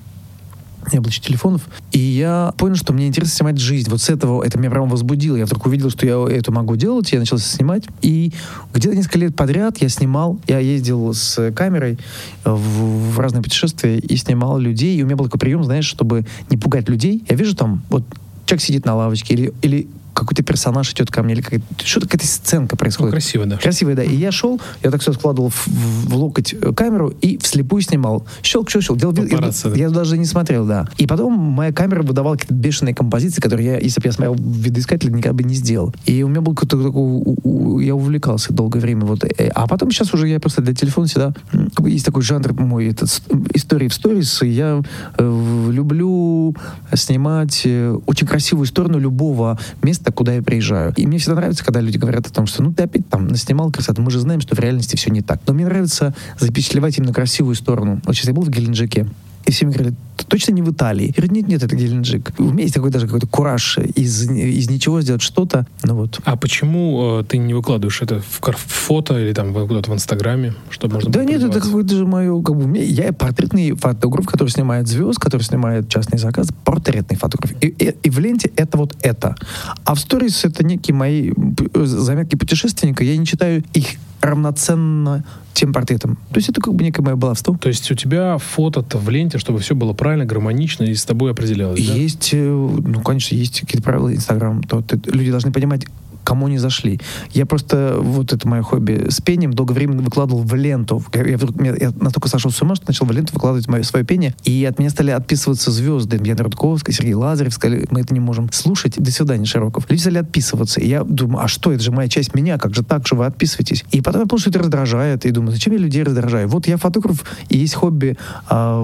Speaker 1: не еще телефонов. И я понял, что мне интересно снимать жизнь. Вот с этого это меня прям возбудило. Я вдруг увидел, что я это могу делать. Я начал снимать. И где-то несколько лет подряд я снимал. Я ездил с камерой в, в разные путешествия и снимал людей. И у меня был такой прием, знаешь, чтобы не пугать людей. Я вижу там, вот человек сидит на лавочке или, или какой-то персонаж идет ко мне, или какая-то, что-то какая-то сценка
Speaker 2: Ну,
Speaker 1: происходит.
Speaker 2: красиво, да.
Speaker 1: Красивый, да. И я шел, я так все складывал в, в- в локоть э, камеру и вслепую снимал. Щелк, щелк, щелк. Делал
Speaker 2: Папарацци, да.
Speaker 1: я, даже не смотрел, да. И потом моя камера выдавала какие-то бешеные композиции, которые я, если бы я смотрел в видоискатель, никогда бы не сделал. И у меня был какой-то такой... Я увлекался долгое время. Вот. Э, А потом сейчас уже я просто для телефона всегда... м, как бы Есть такой жанр мой, это истории в сторис. Я э, люблю снимать очень красивую сторону любого места, куда я приезжаю. И мне всегда нравится, когда люди говорят о том, что ну ты опять там наснимал красоту. Мы же знаем, что в реальности все не так. Но мне нравится запечатлевать именно красивую сторону. Вот сейчас я был в Геленджике, и все мне говорили, «Ты точно не в Италии? Я говорю, нет, нет, это Геленджик. У меня есть такой даже какой-то кураж из, из ничего сделать что-то. Ну вот.
Speaker 2: А почему э, ты не выкладываешь это в, фото или там куда-то в Инстаграме, чтобы можно
Speaker 1: Да нет, это какое-то же мое, как бы, мне- я портретный фотограф, который снимает звезд, который снимает частные заказы, портретный фотограф. И, и- и в ленте это вот это. А в сторис это некие мои п- заметки путешественника, я не читаю их равноценно тем портретам. То есть это как бы некое мое баловство.
Speaker 2: То есть у тебя фото-то в ленте, чтобы все было правильно, гармонично и с тобой определялось, да?
Speaker 1: Есть, э, ну, конечно, есть какие-то правила Инстаграм. То, ты- люди должны понимать, кому они зашли. Я просто, вот это мое хобби с пением, долгое время выкладывал в ленту. Я, вдруг, я настолько сошел с ума, что начал в ленту выкладывать мое, свое пение, и от меня стали отписываться звезды. Яна Рудковская, Сергей Лазарев, сказали, мы это не можем слушать. До свидания, Широков. Люди стали отписываться. И я думаю, а что, это же моя часть меня, как же так же вы отписываетесь? И потом я понял, что это раздражает, и думаю, зачем я людей раздражаю? Вот я фотограф, и есть хобби, а,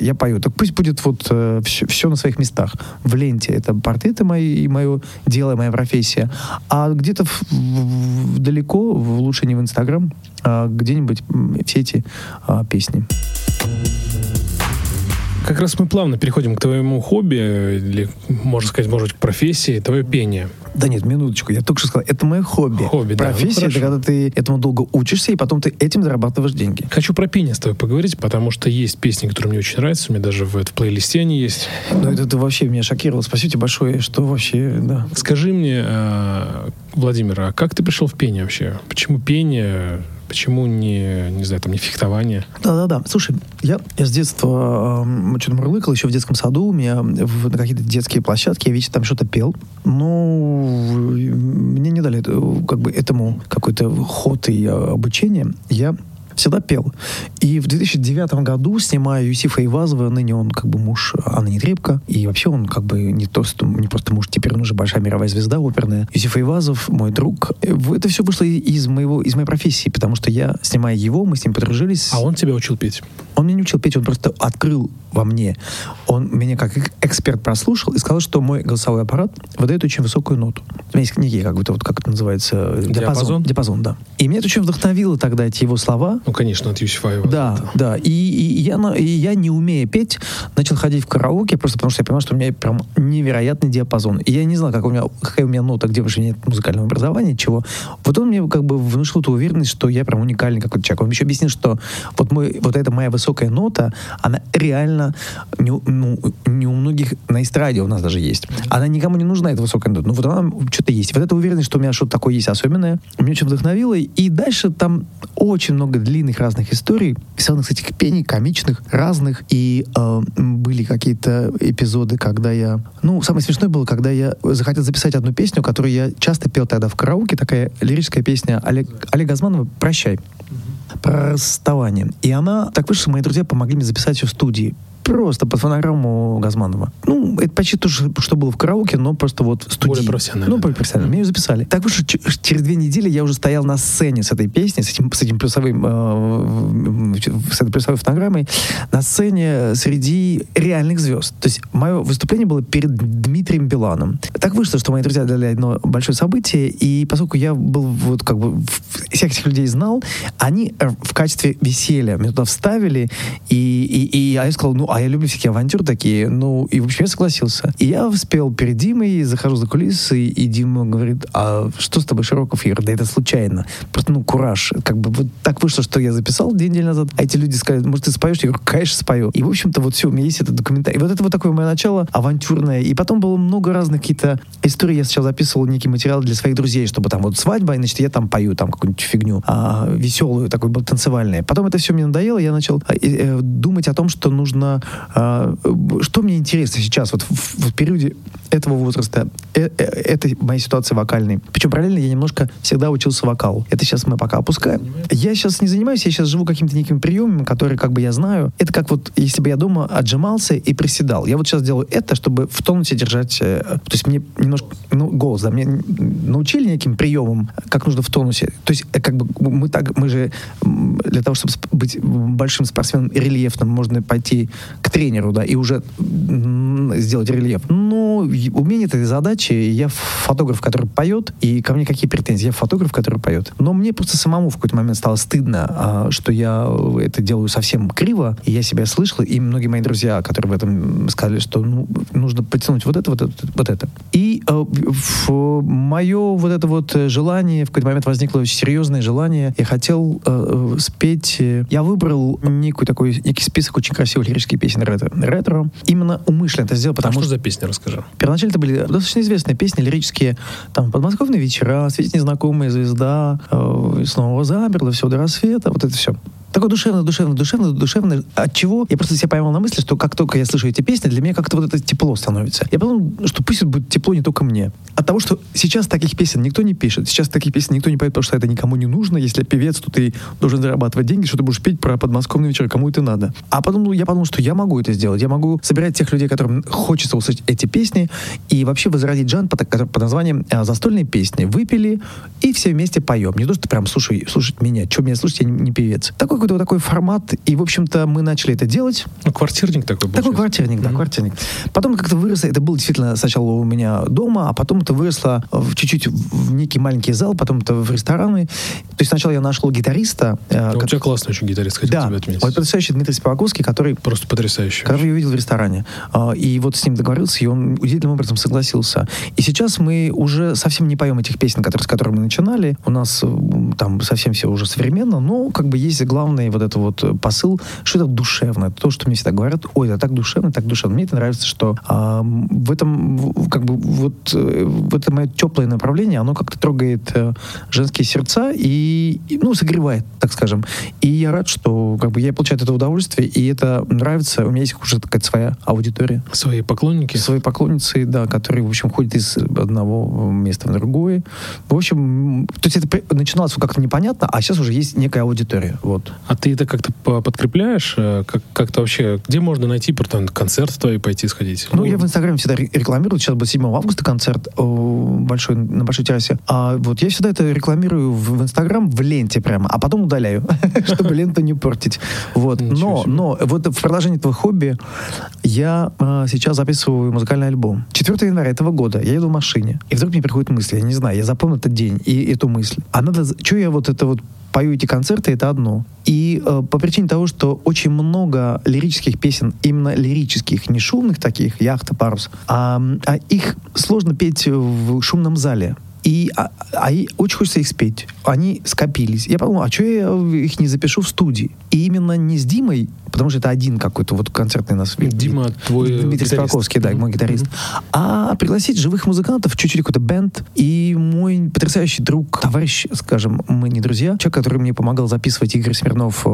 Speaker 1: я пою. Так пусть будет вот э, все, все на своих местах. В ленте это портреты мои, и мое дело, моя профессия. А где-то в, в, далеко, в лучше не в Инстаграм, а где-нибудь все эти а, песни.
Speaker 2: Как раз мы плавно переходим к твоему хобби, или, можно сказать, может быть, к профессии, твое пение.
Speaker 1: Да нет, минуточку, я только что сказал, это мое хобби.
Speaker 2: Хобби, да.
Speaker 1: Профессия,
Speaker 2: ну,
Speaker 1: это когда ты этому долго учишься, и потом ты этим зарабатываешь деньги.
Speaker 2: Хочу про пение с тобой поговорить, потому что есть песни, которые мне очень нравятся, у меня даже в, в плейлисте они есть.
Speaker 1: Ну это ты вообще меня шокировал, спасибо тебе большое, что вообще, да.
Speaker 2: Скажи мне, э, Владимир, а как ты пришел в пение вообще? Почему пение? Почему не, не знаю, там, не фехтование?
Speaker 1: Да-да-да. Слушай, я, я с детства э, что-то мурлыкал, еще в детском саду, у меня в, на какие-то детские площадки, я вечно там что-то пел. Но мне не дали как бы этому какой-то ход и обучение. Я всегда пел. И в 2009 году, снимая Юсифа Ивазова, ныне он как бы муж Анны Нетребко, и вообще он как бы не, то, не просто муж, теперь он уже большая мировая звезда оперная. Юсиф Ивазов, мой друг. Это все вышло из, моего, из моей профессии, потому что я, снимая его, мы с ним подружились.
Speaker 2: А он тебя учил петь?
Speaker 1: Он меня не учил петь, он просто открыл во мне. Он меня как эксперт прослушал и сказал, что мой голосовой аппарат выдает очень высокую ноту. У меня есть книги, как бы вот как это называется,
Speaker 2: диапазон. Диапазон,
Speaker 1: диапазон да. И меня это очень вдохновило тогда эти его слова.
Speaker 2: Ну, конечно, от Юсифаева.
Speaker 1: Да, да. И, и, я, и я, не умея петь, начал ходить в караоке, просто потому что я понимал, что у меня прям невероятный диапазон. И я не знал, как у меня, какая у меня нота, где вообще нет музыкального образования, чего. Вот он мне как бы внушил эту уверенность, что я прям уникальный какой-то человек. Он еще объяснил, что вот, мой, вот эта моя высокая нота, она реально не, ну, не у многих на эстраде у нас даже есть. Она никому не нужна, эта высокая нота. Ну вот она что-то есть. Вот эта уверенность, что у меня что-то такое есть особенное, меня очень вдохновило. И дальше там очень много длинных разных историй, связанных с этих пений, комичных, разных. И э, были какие-то эпизоды, когда я... Ну, самое смешное было, когда я захотел записать одну песню, которую я часто пел тогда в караоке, такая лирическая песня Олег, Олега Газманова «Прощай» про расставание. И она, так вышло, мои друзья помогли мне записать ее в студии просто под фонограмму Газманова. Ну, это почти то, что было в караоке, но просто вот в студии.
Speaker 2: Более профессионально.
Speaker 1: Ну, более профессионально. Меня ее записали. Так вышло, через две недели я уже стоял на сцене с этой песней, с этим, с этим плюсовым, э, с этой плюсовой фонограммой, на сцене среди реальных звезд. То есть мое выступление было перед Дмитрием Биланом. Так вышло, что мои друзья дали одно большое событие, и поскольку я был вот как бы всех этих людей знал, они в качестве веселья меня туда вставили, и, и, и я сказал, ну, а я люблю всякие авантюры такие. Ну, и, в общем, я согласился. И я спел перед Димой, захожу за кулисы, и Дима говорит, а что с тобой, Широков? Я да это случайно. Просто, ну, кураж. Как бы вот так вышло, что я записал две недели назад, а эти люди сказали, может, ты споешь? Я говорю, конечно, спою. И, в общем-то, вот все, у меня есть этот документарий. И вот это вот такое мое начало авантюрное. И потом было много разных какие-то историй. Я сначала записывал некий материал для своих друзей, чтобы там вот свадьба, и, значит, я там пою там какую-нибудь фигню а, веселую, такой был. Потом это все мне надоело, я начал э, э, думать о том, что нужно что мне интересно сейчас, вот в, периоде этого возраста, э, э, этой моей ситуации вокальной. Причем параллельно я немножко всегда учился вокалу. Это сейчас мы пока опускаем. Я сейчас не занимаюсь, я сейчас живу какими-то некими приемами, которые как бы я знаю. Это как вот, если бы я дома отжимался и приседал. Я вот сейчас делаю это, чтобы в тонусе держать... Э, то есть мне немножко... Ну, голос, да, мне научили неким приемам, как нужно в тонусе. То есть э, как бы мы так... Мы же для того, чтобы быть большим спортсменом рельефным, можно пойти к тренеру, да, и уже сделать рельеф. Но у меня нет этой задачи. Я фотограф, который поет, и ко мне какие претензии? Я фотограф, который поет. Но мне просто самому в какой-то момент стало стыдно, а, что я это делаю совсем криво, и я себя слышал, и многие мои друзья, которые в этом сказали, что ну, нужно потянуть вот это, вот это, вот это. И э, мое вот это вот желание, в какой-то момент возникло очень серьезное желание, я хотел э, спеть, я выбрал некий такой, некий список очень красивых лирических ретро, ретро именно умышленно это сделал, потому
Speaker 2: а
Speaker 1: что...
Speaker 2: что за песни, расскажи.
Speaker 1: Первоначально это были достаточно известные песни, лирические, там, «Подмосковные вечера», «Светит незнакомая звезда», э, «Снова замерла», «Все до рассвета», вот это все. Такой душевный, душевный, душевный, душевный. От чего? Я просто себя поймал на мысли, что как только я слышу эти песни, для меня как-то вот это тепло становится. Я подумал, что пусть это будет тепло не только мне. От того, что сейчас таких песен никто не пишет, сейчас таких песен никто не поет, потому что это никому не нужно. Если певец, то ты должен зарабатывать деньги, что ты будешь петь про подмосковный вечер, кому это надо. А потом я подумал, что я могу это сделать. Я могу собирать тех людей, которым хочется услышать эти песни, и вообще возродить жанр под, под названием а, «Застольные песни». Выпили, и все вместе поем. Не то, что прям слушай, слушать меня. Что меня слушать, я не, не певец. Такой какой-то вот такой формат, и, в общем-то, мы начали это делать.
Speaker 2: Ну, квартирник такой
Speaker 1: Такой квартирник, да, mm-hmm. квартирник. Потом как-то выросло, это было действительно сначала у меня дома, а потом это выросло в чуть-чуть в некий маленький зал, потом это в рестораны. То есть сначала я нашел гитариста.
Speaker 2: Э, ну, как... У тебя классный очень гитарист, хотел
Speaker 1: да,
Speaker 2: тебя отметить.
Speaker 1: Вот потрясающий Дмитрий Спиваковский, который...
Speaker 2: Просто потрясающий.
Speaker 1: Который я увидел в ресторане. А, и вот с ним договорился, и он удивительным образом согласился. И сейчас мы уже совсем не поем этих песен, которые, с которыми мы начинали. У нас там совсем все уже современно, но как бы есть главный вот это вот посыл, что это душевно. Это то, что мне всегда говорят, ой, это так душевно, так душевно. Мне это нравится, что а, в этом как бы вот э, в это мое теплое направление, оно как-то трогает а, женские сердца и, и, ну, согревает, так скажем. И я рад, что как бы я получаю этого удовольствие, и это нравится. У меня есть уже такая своя аудитория.
Speaker 2: Свои поклонники?
Speaker 1: Свои поклонницы, да, которые, в общем, ходят из одного места в другое. В общем, то есть это начиналось как-то непонятно, а сейчас уже есть некая аудитория. Вот.
Speaker 2: А ты это как-то подкрепляешь? Э, как- как-то вообще, где можно найти там, концерт твой пойти сходить?
Speaker 1: Ну, ну, я в Инстаграме всегда рекламирую. Сейчас будет 7 августа концерт большой, на большой террасе. А вот я всегда это рекламирую в Инстаграм в ленте прямо, а потом удаляю, чтобы ленту не портить. Вот. Но, но вот в продолжении этого хобби я э, сейчас записываю музыкальный альбом. 4 января этого года я еду в машине, и вдруг мне приходит мысль, я не знаю, я запомнил этот день и эту мысль. А надо, что я вот это вот пою эти концерты, это одно. И э, по причине того, что очень много лирических песен, именно лирических, не шумных таких, яхта, парус, а, а их сложно петь в шумном зале. И а, а, очень хочется их спеть. Они скопились. Я подумал, а что я их не запишу в студии? И именно не с Димой, потому что это один какой-то вот концертный нас.
Speaker 2: Дима, твой
Speaker 1: Дмитрий Спаковский, да, мой гитарист. Mm-hmm. А пригласить живых музыкантов, чуть-чуть какой-то бенд. И мой потрясающий друг, товарищ, скажем, мы не друзья, человек, который мне помогал записывать Игорь Смирнов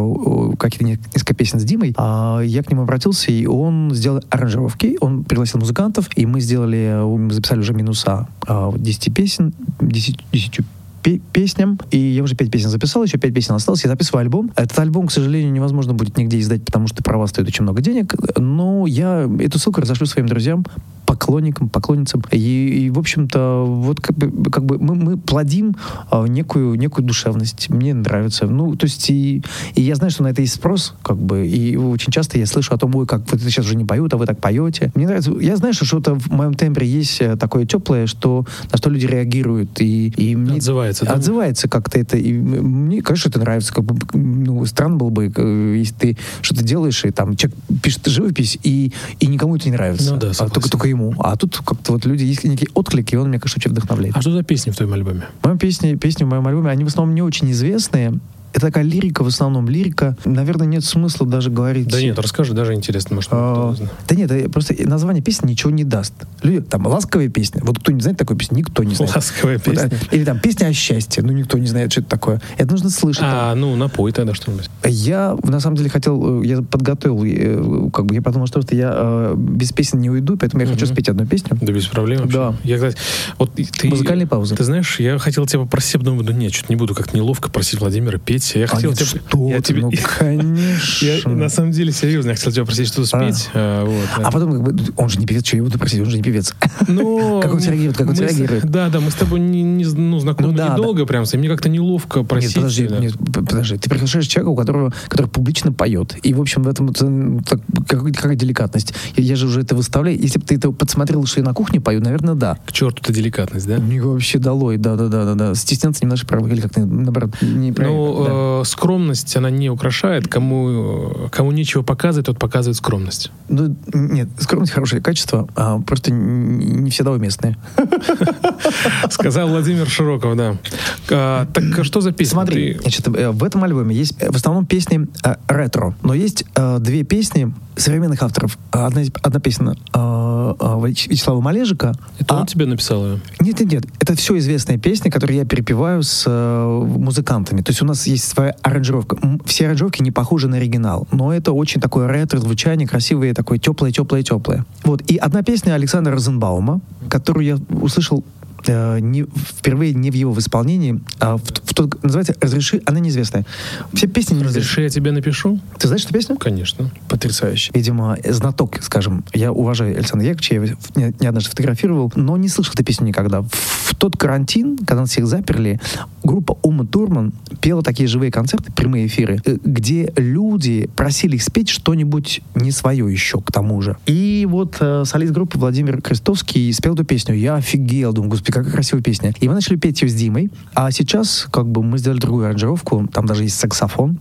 Speaker 1: какие-то несколько песен с Димой, а я к нему обратился, и он сделал аранжировки, он пригласил музыкантов, и мы сделали, мы записали уже минуса 10 а, песен, 10, 10 песням. И я уже пять песен записал, еще пять песен осталось. Я записываю альбом. Этот альбом, к сожалению, невозможно будет нигде издать, потому что права стоят очень много денег. Но я эту ссылку разошлю своим друзьям поклонникам, поклонницам. И, и в общем-то, вот как бы, как бы мы, мы плодим а, некую, некую душевность. Мне нравится. Ну, то есть, и, и я знаю, что на это есть спрос, как бы, и очень часто я слышу о том, ой, как вы сейчас уже не поют, а вы так поете. Мне нравится. Я знаю, что что-то в моем тембре есть э, такое теплое, что на что люди реагируют. И, и
Speaker 2: мне отзывается,
Speaker 1: да? Отзывается как-то это. И мне, конечно, это нравится. Как бы, ну, странно было бы, э, если ты что-то делаешь, и там человек пишет живопись, и, и никому это не нравится.
Speaker 2: Ну да,
Speaker 1: а только, только ему ему. А тут как-то вот люди, есть некий отклик, и он, мне кажется, очень вдохновляет.
Speaker 2: А что за песни в твоем альбоме?
Speaker 1: Моем песни, песни в моем альбоме, они в основном не очень известные. Это такая лирика, в основном лирика. Наверное, нет смысла даже говорить.
Speaker 2: Да нет, расскажи, даже интересно, может, а,
Speaker 1: Да нет, просто название песни ничего не даст. Люди, там, ласковая песня. Вот кто не знает такой песни? Никто не знает.
Speaker 2: Ласковая песня.
Speaker 1: Вот, или там песня о счастье. Ну, никто не знает, что это такое. Это нужно слышать.
Speaker 2: А, там. ну, напой тогда что-нибудь.
Speaker 1: Я, на самом деле, хотел, э, я подготовил, э, как бы, я подумал, что я э, без песен не уйду, поэтому я угу. хочу спеть одну песню.
Speaker 2: Да без проблем вообще.
Speaker 1: Да.
Speaker 2: Я, кстати, вот ты,
Speaker 1: Музыкальные паузы.
Speaker 2: Ты знаешь, я хотел тебя попросить, я думаю, нет, что-то не буду как неловко просить Владимира петь. Я а хотел тебя
Speaker 1: что я тебе... Ну, конечно.
Speaker 2: Я, на самом деле, серьезно, я хотел тебя просить что-то спеть. А, вот,
Speaker 1: а потом, как он же не певец, что я буду просить, он же не певец.
Speaker 2: Ну,
Speaker 1: как он реагирует, как он реагирует.
Speaker 2: Да, да, мы с тобой не, не, ну, знакомы ну, да, недолго да. прям, и мне как-то неловко просить. Нет,
Speaker 1: подожди,
Speaker 2: да.
Speaker 1: нет, подожди, ты приглашаешь человека, у которого, который публично поет, и, в общем, в этом так, какая, какая деликатность. Я, я же уже это выставляю. Если бы ты это подсмотрел, что я на кухне пою, наверное, да.
Speaker 2: К черту это деликатность, да?
Speaker 1: Не вообще долой, да-да-да. Стесняться немножко, или как-то, наоборот, неправильно.
Speaker 2: Ну, да. Э, скромность, она не украшает кому, кому нечего показывать, тот показывает скромность.
Speaker 1: Ну, нет, скромность хорошее качество, а просто не всегда уместное.
Speaker 2: Сказал Владимир Широков, да. А, так что за песня?
Speaker 1: Смотри, значит, э, в этом альбоме есть э, в основном песни э, ретро, но есть две песни современных авторов. Одна, одна песня Вячеслава Малежика.
Speaker 2: Это а... он тебе написал ее?
Speaker 1: Нет, нет, нет. Это все известные песни, которые я перепеваю с музыкантами. То есть у нас есть есть своя аранжировка. Все аранжировки не похожи на оригинал, но это очень такое ретро звучание, красивое, такое теплое, теплое, теплое. Вот. И одна песня Александра Розенбаума, которую я услышал э, не, впервые не в его исполнении, а в, в тот, называется «Разреши», она неизвестная. Все песни неизвестны.
Speaker 2: «Разреши, я тебе напишу»?
Speaker 1: Ты знаешь эту песню?
Speaker 2: Конечно.
Speaker 1: Потрясающе. Видимо, знаток, скажем. Я уважаю Александра Яковлевича, я его не, не однажды фотографировал, но не слышал эту песню никогда. В, в тот карантин, когда нас всех заперли, группа Ума Турман пела такие живые концерты, прямые эфиры, э, где люди просили их спеть что-нибудь не свое еще, к тому же. И вот э, солист группы Владимир Крестовский спел эту песню. Я офигел, думаю, господи, какая красивая песня. И мы начали петь ее с Димой. А сейчас, как бы, мы сделали другую аранжировку. Там даже есть саксофон.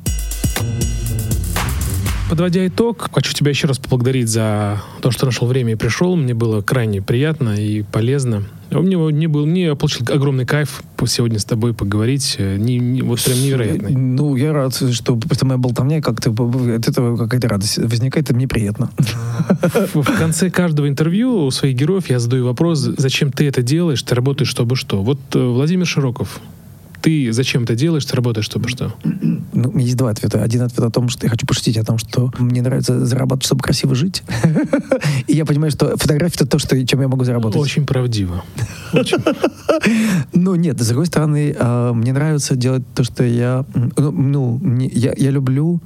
Speaker 2: Подводя итог, хочу тебя еще раз поблагодарить за то, что нашел время и пришел. Мне было крайне приятно и полезно. У меня не был, не получил огромный кайф сегодня с тобой поговорить. Не, не, вот прям невероятный.
Speaker 1: Ну, я рад, что просто моя болтовня как-то от этого какая-то радость возникает, и мне приятно.
Speaker 2: В конце каждого интервью у своих героев я задаю вопрос, зачем ты это делаешь, ты работаешь, чтобы что. Вот э, Владимир Широков, ты зачем это делаешь, ты работаешь, чтобы что?
Speaker 1: Ну, есть два ответа. Один ответ о том, что я хочу пошутить о том, что мне нравится зарабатывать, чтобы красиво жить. И я понимаю, что фотография — это то, что, чем я могу заработать.
Speaker 2: Очень правдиво.
Speaker 1: Ну, нет, с другой стороны, а, мне нравится делать то, что я... Ну, я люблю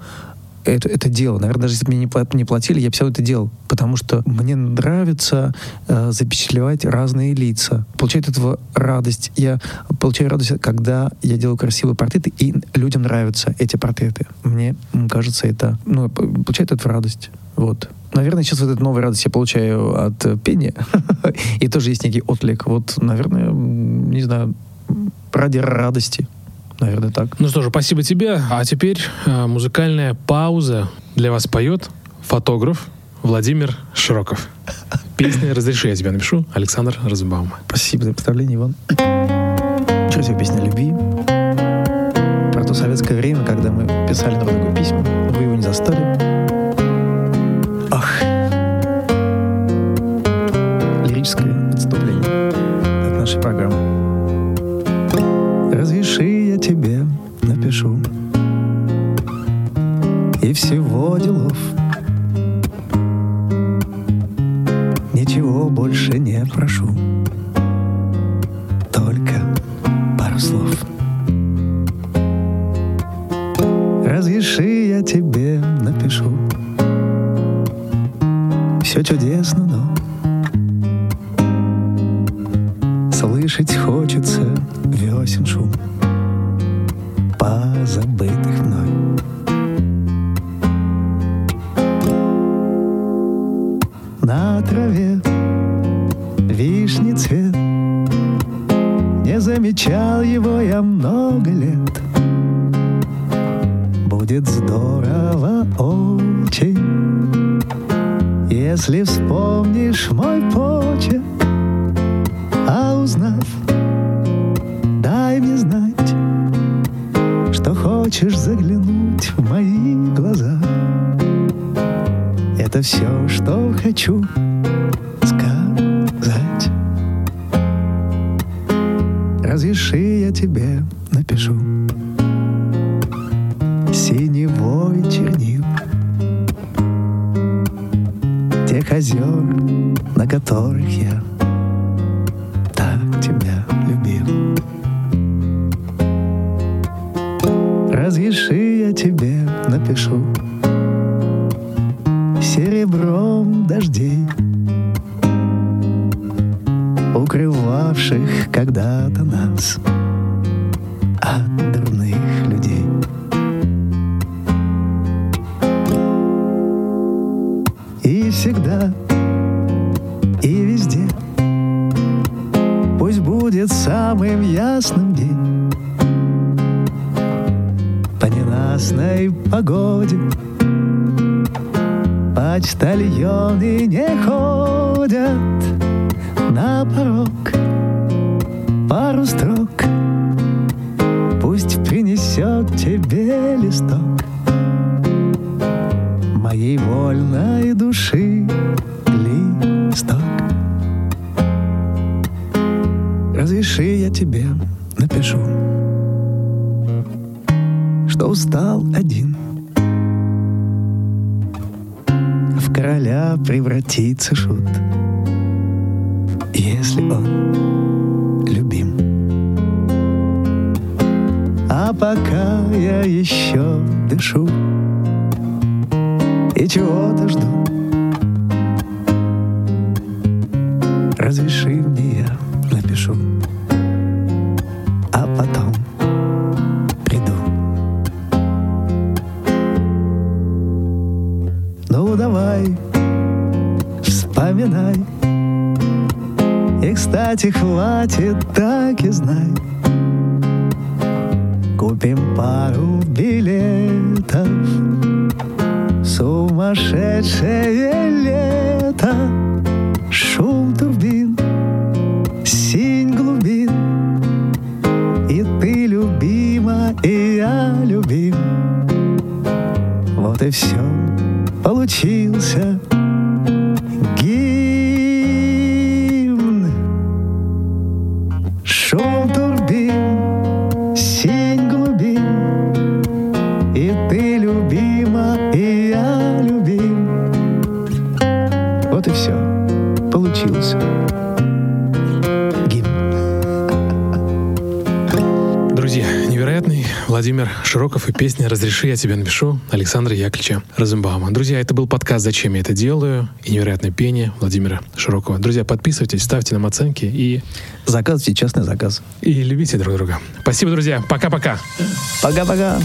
Speaker 1: это, это дело. Наверное, даже если бы мне не платили, я бы все это делал. Потому что мне нравится э, запечатлевать разные лица. Получать от этого радость. Я получаю радость, когда я делаю красивые портреты, и людям нравятся эти портреты. Мне кажется, это... Ну, получает от радость. Вот. Наверное, сейчас вот эту новую радость я получаю от э, пения. и тоже есть некий отклик. Вот, наверное, не знаю, ради радости. Наверное, так.
Speaker 2: Ну что же, спасибо тебе. А теперь э, музыкальная пауза. Для вас поет фотограф Владимир Широков. Песня «Разреши, я тебя напишу» Александр Розенбаум.
Speaker 1: Спасибо за представление, Иван. Красивая песня о любви. Про то советское время, когда мы писали друг другу письма. Вы его не застали. Погоде Почтальоны не ходят на порог. Пару строк Пусть принесет тебе листок. Моей вольной души листок. Разреши я тебе напишу что устал один. Короля превратится шут, если он любим. А пока я еще дышу и чего-то жду, разреши И, кстати, хватит, так и знай.
Speaker 2: Песня «Разреши, я тебе напишу» Александра Яковлевича Розенбаума. Друзья, это был подкаст «Зачем я это делаю?» и невероятное пение Владимира Широкова. Друзья, подписывайтесь, ставьте нам оценки и,
Speaker 1: Заказывайте частный заказ
Speaker 2: и любите друг друга. Спасибо, друзья. Пока-пока.
Speaker 1: Пока-пока